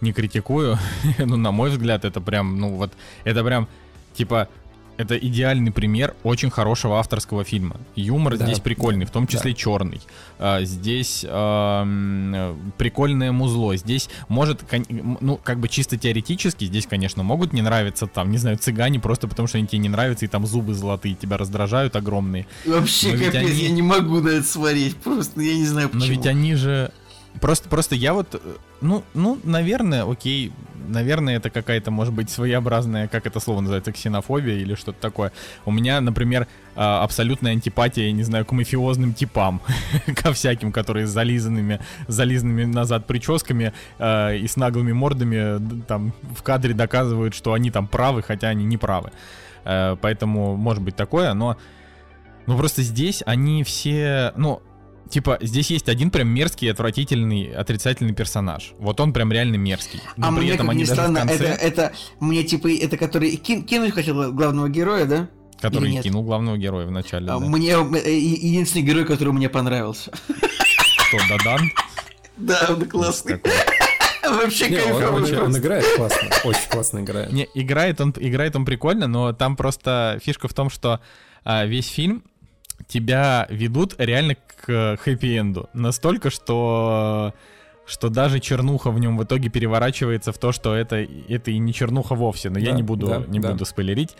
не критикую. но, на мой взгляд, это прям, ну, вот, это прям, типа, это идеальный пример очень хорошего авторского фильма. Юмор да, здесь прикольный, в том числе да. черный. А, здесь а, прикольное музло. Здесь может, ну, как бы чисто теоретически, здесь, конечно, могут не нравиться там, не знаю, цыгане, просто потому что они тебе не нравятся, и там зубы золотые тебя раздражают огромные. Вообще, капец, они... я не могу на это смотреть, просто я не знаю почему. Но ведь они же Просто, просто я вот, э, ну, ну, наверное, окей, наверное, это какая-то, может быть, своеобразная, как это слово называется, ксенофобия или что-то такое. У меня, например, а, абсолютная антипатия, я не знаю, к мафиозным типам, ко всяким, которые с зализанными, зализанными назад прическами э, и с наглыми мордами там в кадре доказывают, что они там правы, хотя они не правы. Э, поэтому может быть такое, но ну просто здесь они все, ну типа, здесь есть один прям мерзкий, отвратительный, отрицательный персонаж. Вот он прям реально мерзкий. Но а при мне, этом как они ни странно, конце... это, это мне типа, это который кин, кинуть хотел главного героя, да? Который кинул главного героя в начале. А, да. Мне э, единственный герой, который мне понравился. Что, Дадан? Да, он классный. Вообще не, он, он, он играет классно, очень классно играет. Не, играет он, играет он прикольно, но там просто фишка в том, что а, весь фильм тебя ведут реально к хэппи-энду. Настолько, что что даже чернуха в нем в итоге переворачивается в то, что это, это и не чернуха вовсе, но да, я не буду, да, не да. буду спойлерить.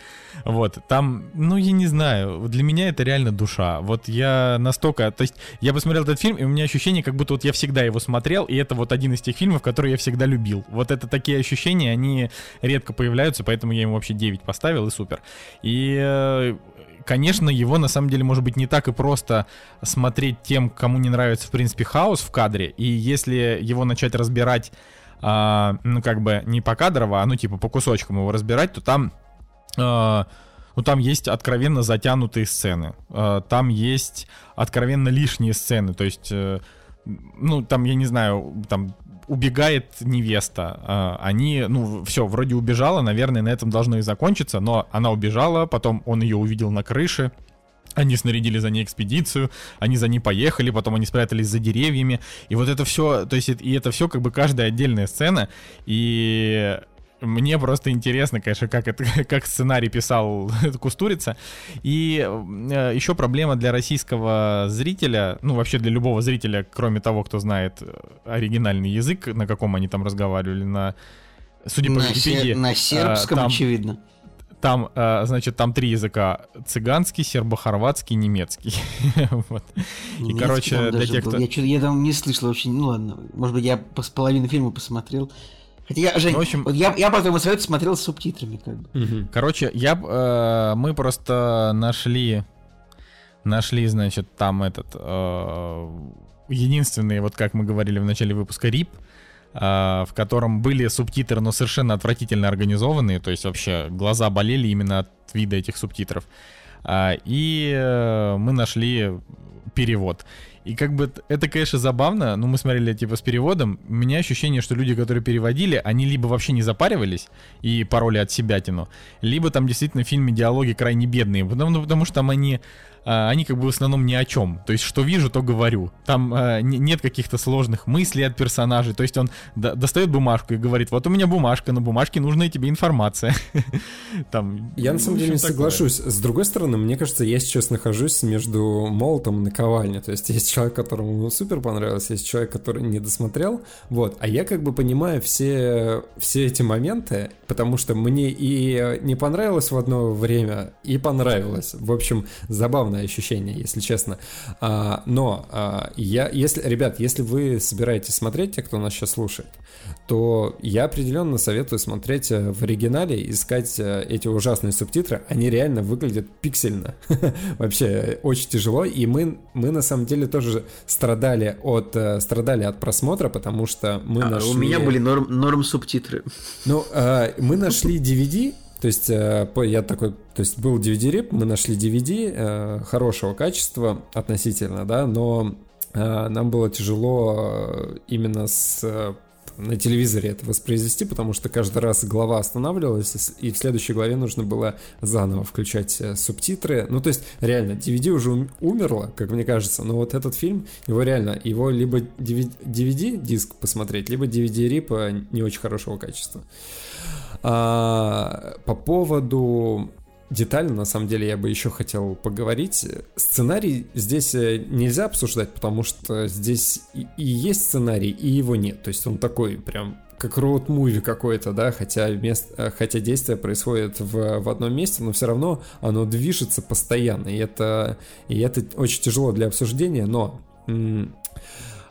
Вот, там, ну, я не знаю, для меня это реально душа. Вот я настолько, то есть я посмотрел этот фильм, и у меня ощущение, как будто вот я всегда его смотрел, и это вот один из тех фильмов, которые я всегда любил. Вот это такие ощущения, они редко появляются, поэтому я ему вообще 9 поставил, и супер. И э, конечно, его на самом деле может быть не так и просто смотреть тем, кому не нравится, в принципе, хаос в кадре. И если его начать разбирать, а, ну, как бы не по кадрово, а ну, типа по кусочкам его разбирать, то там. А, ну, там есть откровенно затянутые сцены. А, там есть откровенно лишние сцены. То есть, э, ну, там, я не знаю, там убегает невеста. А, они, ну, все, вроде убежала, наверное, на этом должно и закончиться, но она убежала, потом он ее увидел на крыше, они снарядили за ней экспедицию, они за ней поехали, потом они спрятались за деревьями. И вот это все, то есть, и это все как бы каждая отдельная сцена. И мне просто интересно, конечно, как, это, как сценарий писал Кустурица. И э, еще проблема для российского зрителя, ну вообще для любого зрителя, кроме того, кто знает э, оригинальный язык, на каком они там разговаривали, на, судя по на Википедии... Се- на сербском, там, очевидно. Там, э, значит, там три языка. Цыганский, сербо-хорватский, немецкий. вот. И, короче, для тех, кто... Я, я там не слышал очень... Ну ладно, может быть, я с половины фильма посмотрел. Хотя я, Жень, ну, в общем... вот я, я потом совет смотрел с субтитрами, как бы. Угу. Короче, я, э, мы просто нашли, нашли, значит, там этот, э, единственный, вот как мы говорили в начале выпуска, РИП, э, в котором были субтитры, но совершенно отвратительно организованные, то есть вообще глаза болели именно от вида этих субтитров. Э, и э, мы нашли перевод. И как бы это, конечно, забавно, но мы смотрели типа с переводом. У меня ощущение, что люди, которые переводили, они либо вообще не запаривались и пароли от себя тяну, либо там действительно в фильме диалоги крайне бедные, потому, ну, потому что там они а, они как бы в основном ни о чем. То есть, что вижу, то говорю. Там а, нет каких-то сложных мыслей от персонажей. То есть, он до достает бумажку и говорит, вот у меня бумажка, на бумажке нужная тебе информация. Там, Я на самом деле не соглашусь. С другой стороны, мне кажется, я сейчас нахожусь между молотом и наковальней. То есть, есть человек, которому супер понравилось, есть человек, который не досмотрел. Вот. А я как бы понимаю все, все эти моменты, потому что мне и не понравилось в одно время, и понравилось. В общем, забавно странное ощущение, если честно. А, но а, я, если, ребят, если вы собираетесь смотреть, те, кто нас сейчас слушает, то я определенно советую смотреть э, в оригинале, искать э, эти ужасные субтитры. Они реально выглядят пиксельно. Вообще очень тяжело. И мы, мы на самом деле тоже страдали от, э, страдали от просмотра, потому что мы а, нашли... У меня были норм, норм субтитры. Ну, мы нашли DVD, то есть э, я такой, то есть был DVD-рип, мы нашли DVD э, хорошего качества относительно, да, но э, нам было тяжело именно с на телевизоре это воспроизвести, потому что каждый раз глава останавливалась, и в следующей главе нужно было заново включать субтитры. Ну, то есть, реально, DVD уже умерло, как мне кажется, но вот этот фильм, его реально, его либо DVD-диск посмотреть, либо DVD-рип не очень хорошего качества. А, по поводу детально, на самом деле, я бы еще хотел поговорить. Сценарий здесь э, нельзя обсуждать, потому что здесь и, и есть сценарий, и его нет. То есть он такой прям как роуд-муви какой-то, да, хотя, мест, э, хотя действие происходит в, в одном месте, но все равно оно движется постоянно, и это, и это очень тяжело для обсуждения, но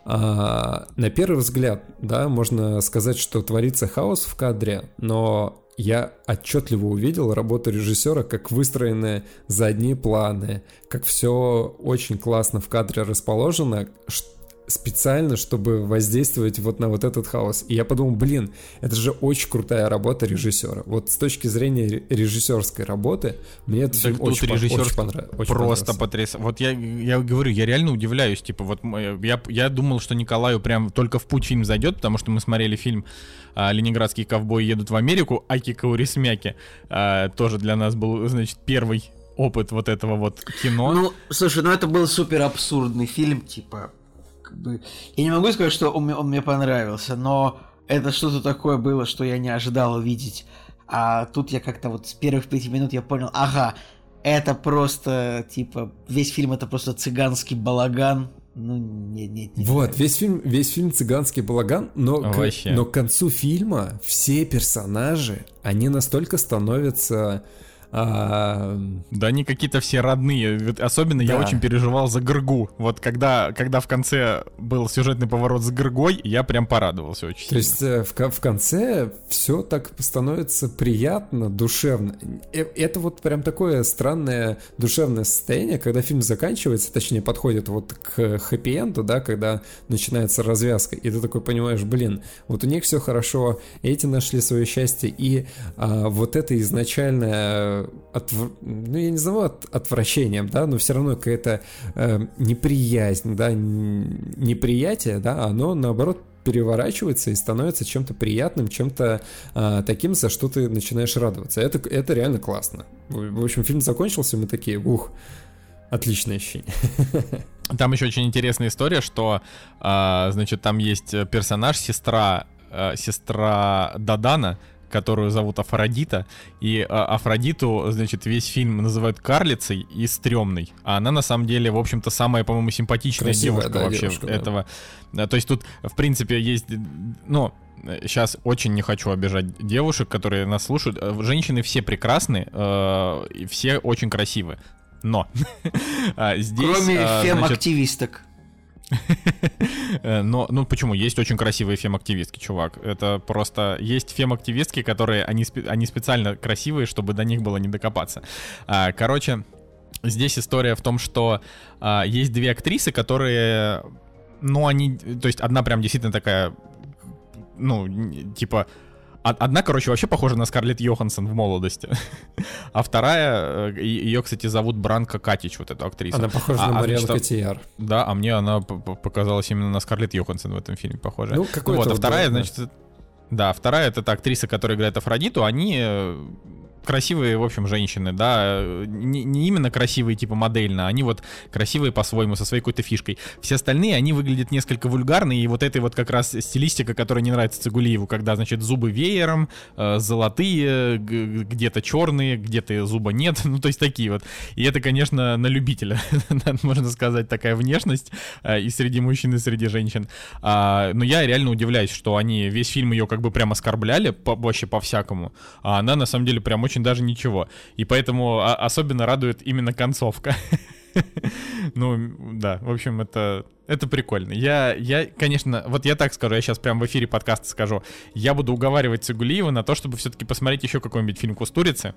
а, на первый взгляд, да, можно сказать, что творится хаос в кадре, но я отчетливо увидел работу режиссера, как выстроены задние планы, как все очень классно в кадре расположено, специально, чтобы воздействовать вот на вот этот хаос. И я подумал, блин, это же очень крутая работа режиссера. Вот с точки зрения режиссерской работы, мне это фильм очень, очень, понравилось. Просто потрясающе. Вот я, я говорю, я реально удивляюсь. Типа, вот я, я думал, что Николаю прям только в путь фильм зайдет, потому что мы смотрели фильм а, «Ленинградские ковбои едут в Америку», Аки Каурисмяки. А, тоже для нас был, значит, первый опыт вот этого вот кино. Ну, слушай, ну это был супер абсурдный фильм, типа, как бы... Я не могу сказать, что он мне, он мне понравился, но это что-то такое было, что я не ожидал увидеть. А тут я как-то вот с первых пяти минут я понял, ага, это просто, типа, весь фильм это просто цыганский балаган. Ну, нет, нет, нет. Вот, весь фильм, весь фильм цыганский балаган, но, к, но к концу фильма все персонажи, они настолько становятся а... Да они какие-то все родные. Особенно да. я очень переживал за Гргу. Вот когда, когда в конце был сюжетный поворот с Гргой, я прям порадовался очень. То сильно. есть э, в, в конце все так становится приятно, душевно. Э, это вот прям такое странное душевное состояние, когда фильм заканчивается, точнее подходит вот к хэппи-энду, да, когда начинается развязка, и ты такой понимаешь, блин, вот у них все хорошо, эти нашли свое счастье, и а, вот это изначальное отв... ну, я не знаю, от... отвращением, да, но все равно какая-то э, неприязнь, да, неприятие, да, оно наоборот переворачивается и становится чем-то приятным, чем-то э, таким, за что ты начинаешь радоваться. Это, это реально классно. В общем, фильм закончился, мы такие, ух, отличное ощущение. Там еще очень интересная история, что, э, значит, там есть персонаж, сестра, э, сестра Дадана, которую зовут Афродита. И а, Афродиту, значит, весь фильм называют карлицей и стрёмной. А она на самом деле, в общем-то, самая, по-моему, симпатичная Красивая, девушка да, вообще девушка, этого. Да. То есть тут, в принципе, есть, ну, сейчас очень не хочу обижать девушек, которые нас слушают. Женщины все прекрасны, э, все очень красивы. Но а, здесь... Кроме а, фем-активисток. Э, но, ну почему? Есть очень красивые фем-активистки, чувак. Это просто... Есть фем-активистки, которые, они, они специально красивые, чтобы до них было не докопаться. А, короче, здесь история в том, что а, есть две актрисы, которые... Ну, они... То есть одна прям действительно такая... Ну, типа Одна, короче, вообще похожа на Скарлетт Йоханссон в молодости. А вторая, э, ее, кстати, зовут Бранка Катич, вот эту актрису. Она похожа а, на а, Мариан значит, Котияр. Да, а мне она показалась именно на Скарлетт Йоханссон в этом фильме похожа. Ну, какой-то вот, а вторая, да. значит, да, вторая это та актриса, которая играет Афродиту, они э, красивые, в общем, женщины, да, не, не именно красивые типа модельно, они вот красивые по-своему, со своей какой-то фишкой. Все остальные, они выглядят несколько вульгарно, и вот этой вот как раз стилистика, которая не нравится Цигулиеву, когда, значит, зубы веером, э, золотые, где-то черные, где-то зуба нет, ну, то есть такие вот. И это, конечно, на любителя, можно сказать, такая внешность э, и среди мужчин, и среди женщин. А, но я реально удивляюсь, что они весь фильм ее как бы прям оскорбляли, вообще по-всякому, а она на самом деле прям очень даже ничего. И поэтому а, особенно радует именно концовка. Ну, да, в общем, это, это прикольно. Я, я, конечно, вот я так скажу, я сейчас прям в эфире подкаста скажу, я буду уговаривать Цигулиева на то, чтобы все-таки посмотреть еще какой-нибудь фильм Кустурицы,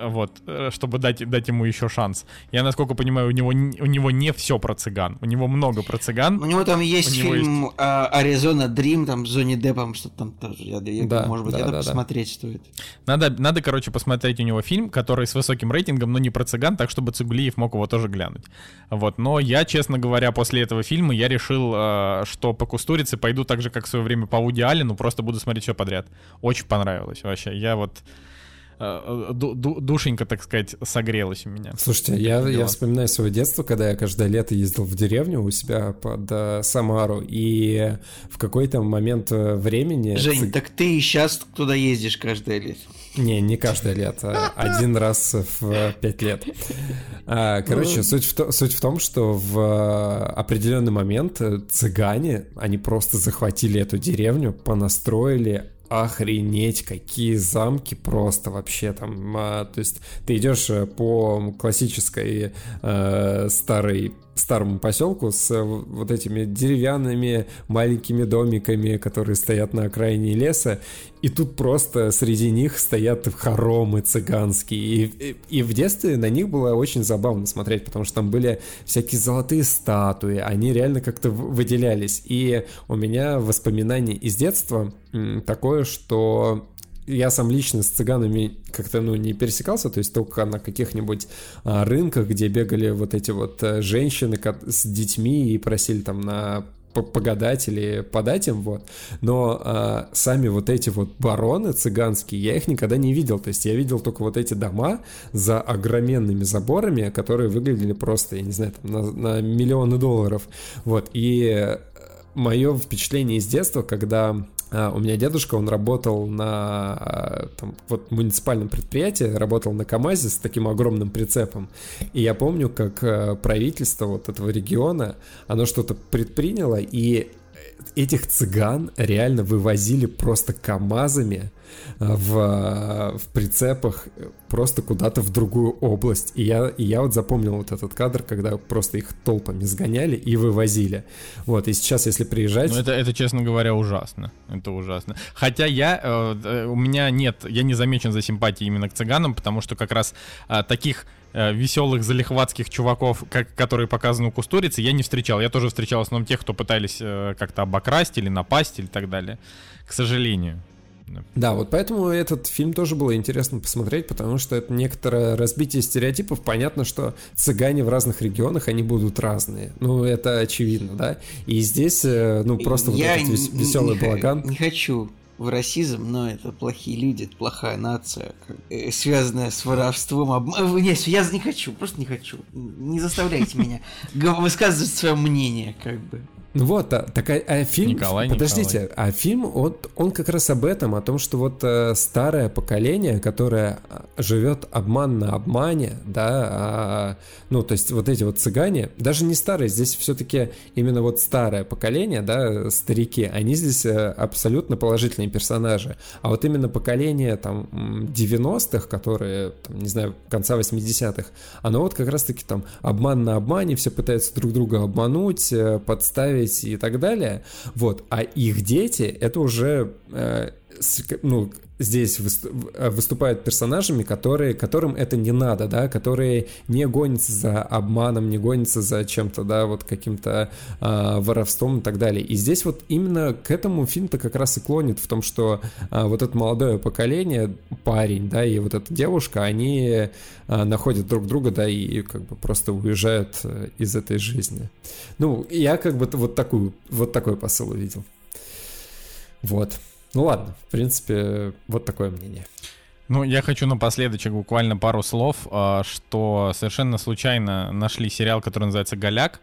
вот, э, чтобы дать, дать ему еще шанс. Я, насколько понимаю, у него, у него не все про цыган, у него много про цыган. У него там есть У фильм а, Аризона Дрим, там с Джонни Деппом, что там тоже. Я, я- Да, может быть, да, это да, да. посмотреть стоит. Надо, надо, короче, посмотреть у него фильм, который с высоким рейтингом, но не про цыган, так чтобы Цигулиев мог его тоже глянуть. Вот, но я, честно говоря, после этого фильма я решил, э, что по Кустурице пойду так же, как в свое время по Вуди Аллену, просто буду смотреть все подряд. Очень понравилось вообще. Я вот э, душенька, так сказать, согрелась у меня. Слушайте, я, я вспоминаю свое детство, когда я каждое лето ездил в деревню у себя под э, Самару, и в какой-то момент э, времени... Жень, так ты и сейчас туда ездишь каждое лето. Не, не каждое лето, один раз в э, пять лет. А, Короче, суть в, то- суть в том, что в э, определенный момент э, цыгане, они просто захватили эту деревню, понастроили охренеть, какие замки просто вообще там. а, то есть ты идешь э, по классической э, старой старому поселку с э, вот этими деревянными маленькими домиками, которые стоят на окраине леса, и тут просто среди них стоят хоромы цыганские. И, и, и в детстве на них было очень забавно смотреть, потому что там были всякие золотые статуи, они реально как-то выделялись. И у меня воспоминание из детства такое, что я сам лично с цыганами как-то, ну, не пересекался, то есть только на каких-нибудь а, рынках, где бегали вот эти вот э, женщины с детьми и просили там на по- погадать или подать им, вот. Но а, сами вот эти вот бароны цыганские, я их никогда не видел. То есть я видел только вот эти дома за огроменными заборами, которые выглядели просто, я не знаю, там, на, на миллионы долларов. Вот. И мое впечатление из детства, когда у меня дедушка, он работал на а, там, вот, муниципальном предприятии, работал на КАМАЗе с таким огромным прицепом. И я помню, как а, правительство вот этого региона, оно что-то предприняло, и этих цыган реально вывозили просто КАМАЗами а, в, а, в прицепах э, просто куда-то в другую область. И я, и я вот запомнил вот этот кадр, когда просто их толпами сгоняли и вывозили. Вот, и сейчас, если приезжать... Ну, это, это, честно говоря, ужасно. Это ужасно. Хотя я, э, э, у меня нет, я не замечен за симпатией именно к цыганам, потому что как раз э, таких э, веселых залихватских чуваков, как, которые показаны у Кустурицы, я не встречал. Я тоже встречал в основном тех, кто пытались э, как-то обокрасть или напасть или так далее. К сожалению. Да, вот поэтому этот фильм тоже было интересно посмотреть, потому что это некоторое разбитие стереотипов. Понятно, что цыгане в разных регионах, они будут разные. Ну, это очевидно, да? И здесь, э, ну, просто вот Я этот вес- не- веселый не балаган. Не хочу в расизм, но это плохие люди, это плохая нация, э, связанная с воровством. Об... э, Нет, я не хочу, просто не хочу. Не заставляйте меня высказывать свое мнение, как бы. Вот, а, так а, а фильм, Николай, подождите, а фильм, он, он как раз об этом, о том, что вот э, старое поколение, которое а, живет обман на обмане, да, а, ну, то есть вот эти вот цыгане, даже не старые, здесь все-таки именно вот старое поколение, да, старики, они здесь э, абсолютно положительные персонажи, а вот именно поколение там м, 90-х, которые, там, не знаю, конца 80-х, оно вот как раз-таки там обман на обмане, все пытаются друг друга обмануть, э, подставить и так далее. Вот. А их дети, это уже э, ну, здесь э, выступают персонажами, которые, которым это не надо, да, которые не гонятся за обманом, не гонятся за чем-то, да, вот каким-то э, воровством и так далее. И здесь вот именно к этому фильм-то как раз и клонит в том, что э, вот это молодое поколение, парень, да, и вот эта девушка, они э, находят друг друга, да, и как бы просто уезжают э, из этой жизни. Ну, я как бы вот такую, вот такой посыл увидел. Вот. Ну ладно, в принципе, вот такое мнение. Ну, я хочу напоследочек буквально пару слов, а, что совершенно случайно нашли сериал, который называется «Голяк»,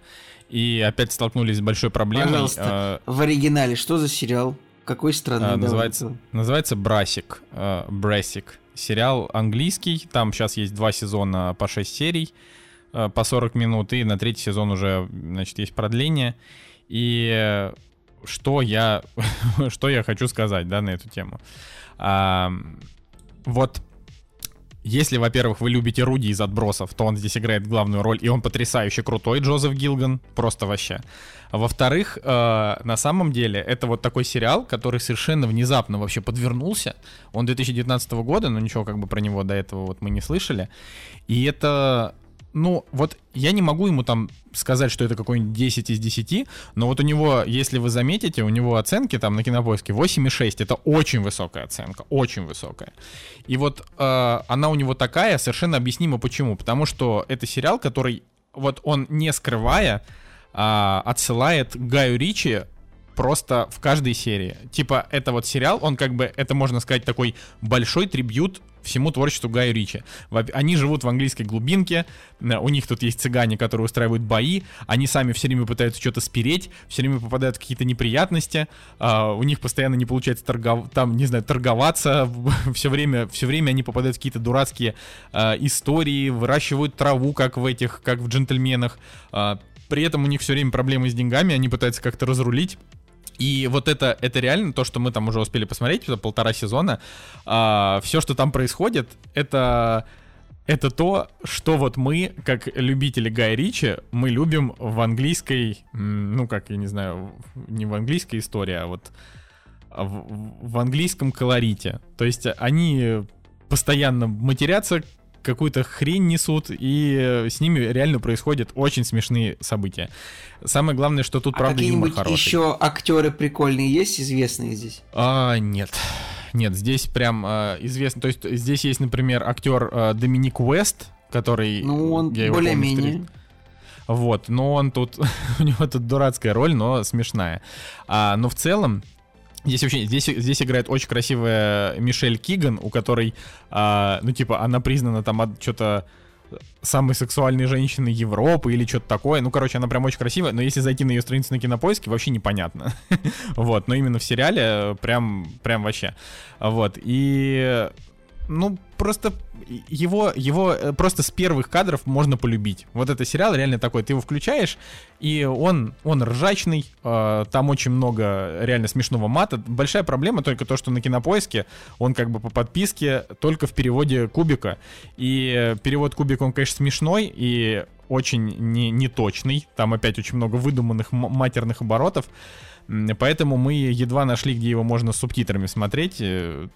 и опять столкнулись с большой проблемой. Пожалуйста, а, в оригинале что за сериал? Какой страны? А, называется, называется «Брасик», «Брасик». Сериал английский, там сейчас есть два сезона по 6 серий, по 40 минут, и на третий сезон уже, значит, есть продление. И что я, что я хочу сказать, да, на эту тему. А, вот если, во-первых, вы любите Руди из отбросов, то он здесь играет главную роль, и он потрясающе крутой, Джозеф Гилган, просто вообще. Во-вторых, э, на самом деле, это вот такой сериал, который совершенно внезапно вообще подвернулся. Он 2019 года, но ничего как бы про него до этого вот мы не слышали. И это ну, вот я не могу ему там сказать, что это какой-нибудь 10 из 10, но вот у него, если вы заметите, у него оценки там на кинопоиске 8,6. Это очень высокая оценка, очень высокая. И вот э, она у него такая, совершенно объяснимо почему. Потому что это сериал, который, вот он не скрывая, э, отсылает Гаю Ричи просто в каждой серии. Типа, это вот сериал, он как бы, это можно сказать, такой большой трибют всему творчеству Гая Ричи. Они живут в английской глубинке, э, у них тут есть цыгане, которые устраивают бои, они сами все время пытаются что-то спереть, все время попадают в какие-то неприятности, а, у них постоянно не получается торгов... там, не знаю, торговаться, все время, все время они попадают в какие-то дурацкие а, истории, выращивают траву, как в этих, как в джентльменах, а, при этом у них все время проблемы с деньгами, они пытаются как-то разрулить. И вот это, это реально то, что мы там уже успели посмотреть за полтора сезона. А, все, что там происходит, это это то, что вот мы, как любители Гая Ричи, мы любим в английской, ну как, я не знаю, не в английской истории, а вот в, в английском колорите. То есть они постоянно матерятся, какую-то хрень несут, и с ними реально происходят очень смешные события. Самое главное, что тут, а правда, юмор хороший. еще актеры прикольные есть, известные здесь? А, нет. Нет, здесь прям э, известно. То есть здесь есть, например, актер э, Доминик Уэст, который... Ну, он более-менее. Вот, но он тут, у него тут дурацкая роль, но смешная. А, но в целом, Здесь вообще, здесь, здесь играет очень красивая Мишель Киган, у которой, а, ну, типа, она признана там от что-то самой сексуальной женщины Европы или что-то такое. Ну, короче, она прям очень красивая, но если зайти на ее страницу на кинопоиске, вообще непонятно. вот, но именно в сериале прям, прям вообще. Вот, и ну, просто его, его э, просто с первых кадров можно полюбить. Вот это сериал реально такой, ты его включаешь, и он, он ржачный, э, там очень много реально смешного мата. Большая проблема только то, что на кинопоиске он как бы по подписке только в переводе кубика. И перевод кубика, он, конечно, смешной и очень не, неточный. Там опять очень много выдуманных матерных оборотов. Поэтому мы едва нашли, где его можно с субтитрами смотреть. Э,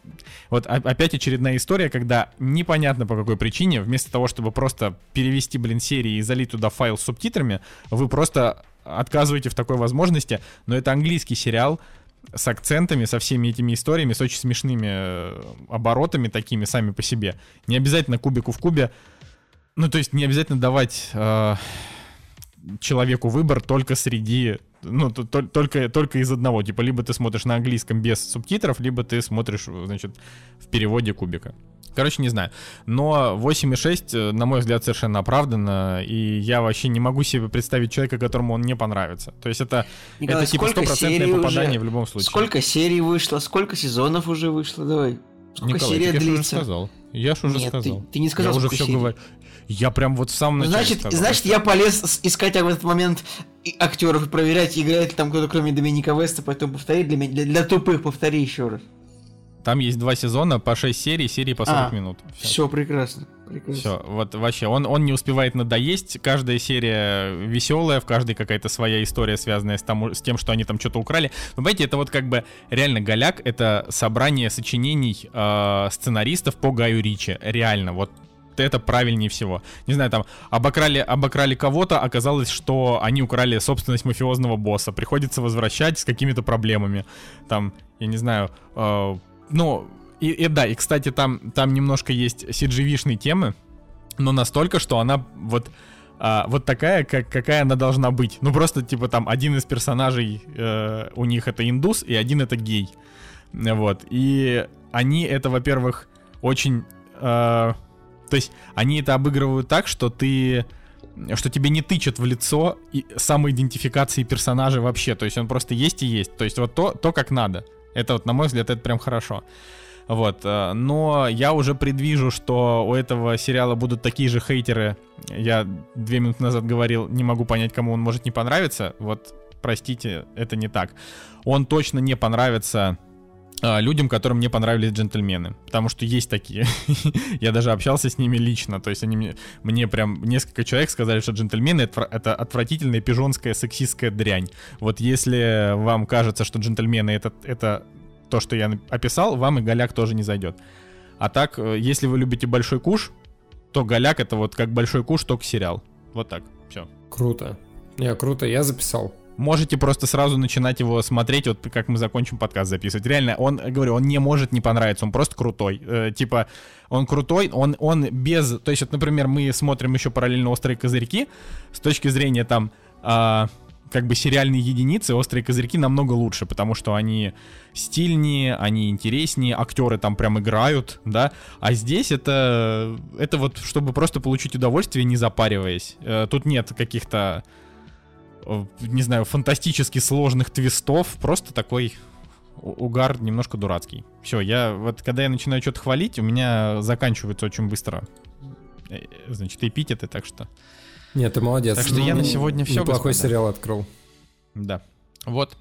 вот опять очередная история, когда непонятно по какой причине, вместо того, чтобы просто перевести, блин, серии и залить туда файл с субтитрами, вы просто отказываете в такой возможности. Но это английский сериал, с акцентами, со всеми этими историями, с очень смешными э, оборотами такими сами по себе. Не обязательно кубику в кубе. Ну, то есть не обязательно давать э, человеку выбор только среди ну, только, только из одного. Типа, либо ты смотришь на английском без субтитров, либо ты смотришь, значит, в переводе кубика. Короче, не знаю. Но 8,6, э, на мой взгляд, совершенно оправданно. И я вообще не могу себе представить человека, которому он не понравится. То есть это, Николай, это типа стопроцентное попадание уже, в любом случае. Сколько серий вышло, сколько сезонов уже вышло, давай. Сколько Николай, серия я длится? уже сказал. Я ж уже Нет, сказал. Ты, ты не сказал, я уже все говорю. Я прям вот в самом начале Значит, значит я полез искать в этот момент актеров и проверять, играет ли там кто-то кроме Доминика Веста, поэтому повтори для меня, для, для тупых повтори еще раз. Там есть два сезона по 6 серий, серии по 40 А, минут. Все прекрасно. прекрасно. Все, вот вообще, он, он не успевает надоесть. Каждая серия веселая, в каждой какая-то своя история, связанная с, тому, с тем, что они там что-то украли. Но, понимаете, это вот как бы реально Голяк — это собрание сочинений э, сценаристов по Гаю Ричи. Реально, вот это правильнее всего. Не знаю, там, обокрали, обокрали кого-то, оказалось, что они украли собственность мафиозного босса. Приходится возвращать с какими-то проблемами. Там, я не знаю, э, ну, и, и да, и, кстати, там, там немножко есть CGV-шные темы, но настолько, что она вот а, вот такая, как, какая она должна быть. Ну, просто, типа, там, один из персонажей э, у них это индус, и один это гей. Вот. И они это, во-первых, очень... Э, то есть, они это обыгрывают так, что ты... Что тебе не тычат в лицо и самоидентификации персонажа вообще. То есть, он просто есть и есть. То есть, вот то, то как надо. Это вот, на мой взгляд, это прям хорошо. Вот, э, но я уже предвижу, что у этого сериала будут такие же хейтеры. Я две минуты назад говорил, не могу понять, кому он может не понравиться. Вот, простите, это не так. Он точно не понравится людям, которым не понравились джентльмены. Потому что есть такие. Я даже общался с ними лично. То есть они мне, мне прям несколько человек сказали, что джентльмены это, это отвратительная пижонская сексистская дрянь. Вот если вам кажется, что джентльмены это, это то, что я описал, вам и голяк тоже не зайдет. А так, э, если вы любите большой куш, то голяк это вот как большой куш, только сериал. Вот так. Все. Круто. Не, круто, я записал. Можете просто сразу начинать его смотреть, вот как мы закончим подкаст записывать. Реально, он, говорю, он не может не понравиться, он просто крутой. Э, типа, он крутой, он, он без... То есть, вот, например, мы смотрим еще параллельно «Острые козырьки», с точки зрения там... э, как бы сериальные единицы, острые козырьки намного лучше, потому что они стильнее, они интереснее, актеры там прям играют, да. А здесь это, это вот, чтобы просто получить удовольствие, не запариваясь. Э, Тут нет каких-то, не знаю, фантастически сложных твистов, просто такой угар немножко дурацкий. Все, я вот когда я начинаю что-то хвалить, у меня заканчивается очень быстро. э, Значит, эпитеты, так что. Нет, ты молодец. Так что я на Ну, сегодня всё, Неплохой господа. сериал открыл. Да. Вот.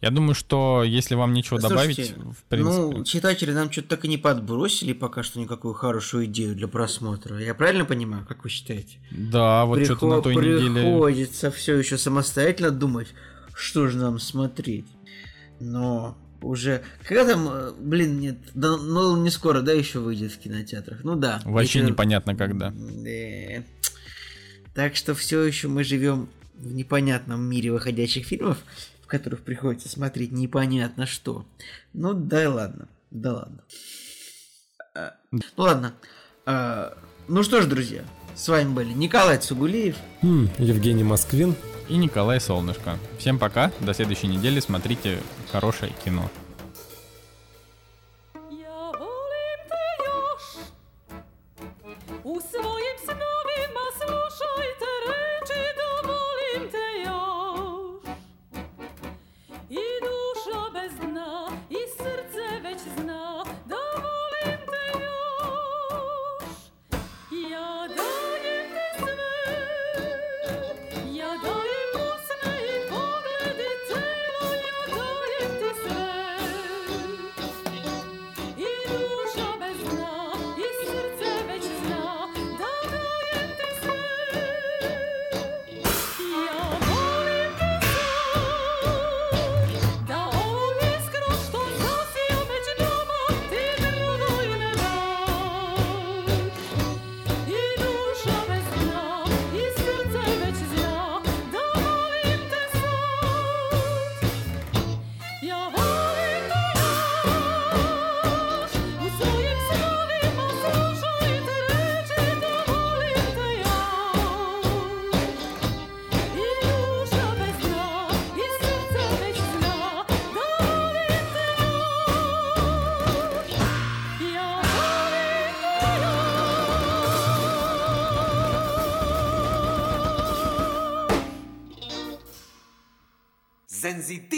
Я думаю, что если вам нечего добавить, Слушайте, в принципе. Ну, читатели нам что-то так и не подбросили пока что никакую хорошую идею для просмотра. Я правильно понимаю, как вы считаете? да, вот что-то на той неделе. Приходится все еще самостоятельно думать, что же нам смотреть. Но уже... Когда там, э, блин, нет, да, ну не скоро, да, еще выйдет в кинотеатрах. Ну да. Вообще чё- непонятно когда. Да. Так что все еще мы живем в непонятном мире выходящих фильмов, которых приходится смотреть непонятно что. Ну да ладно. Да ладно. А, Ну ладно. А, Ну что ж, друзья, с вами были Николай Цугулиев. М, Евгений Москвин. И Николай Солнышко. Всем пока. До следующей недели. Смотрите хорошее кино. sensitiv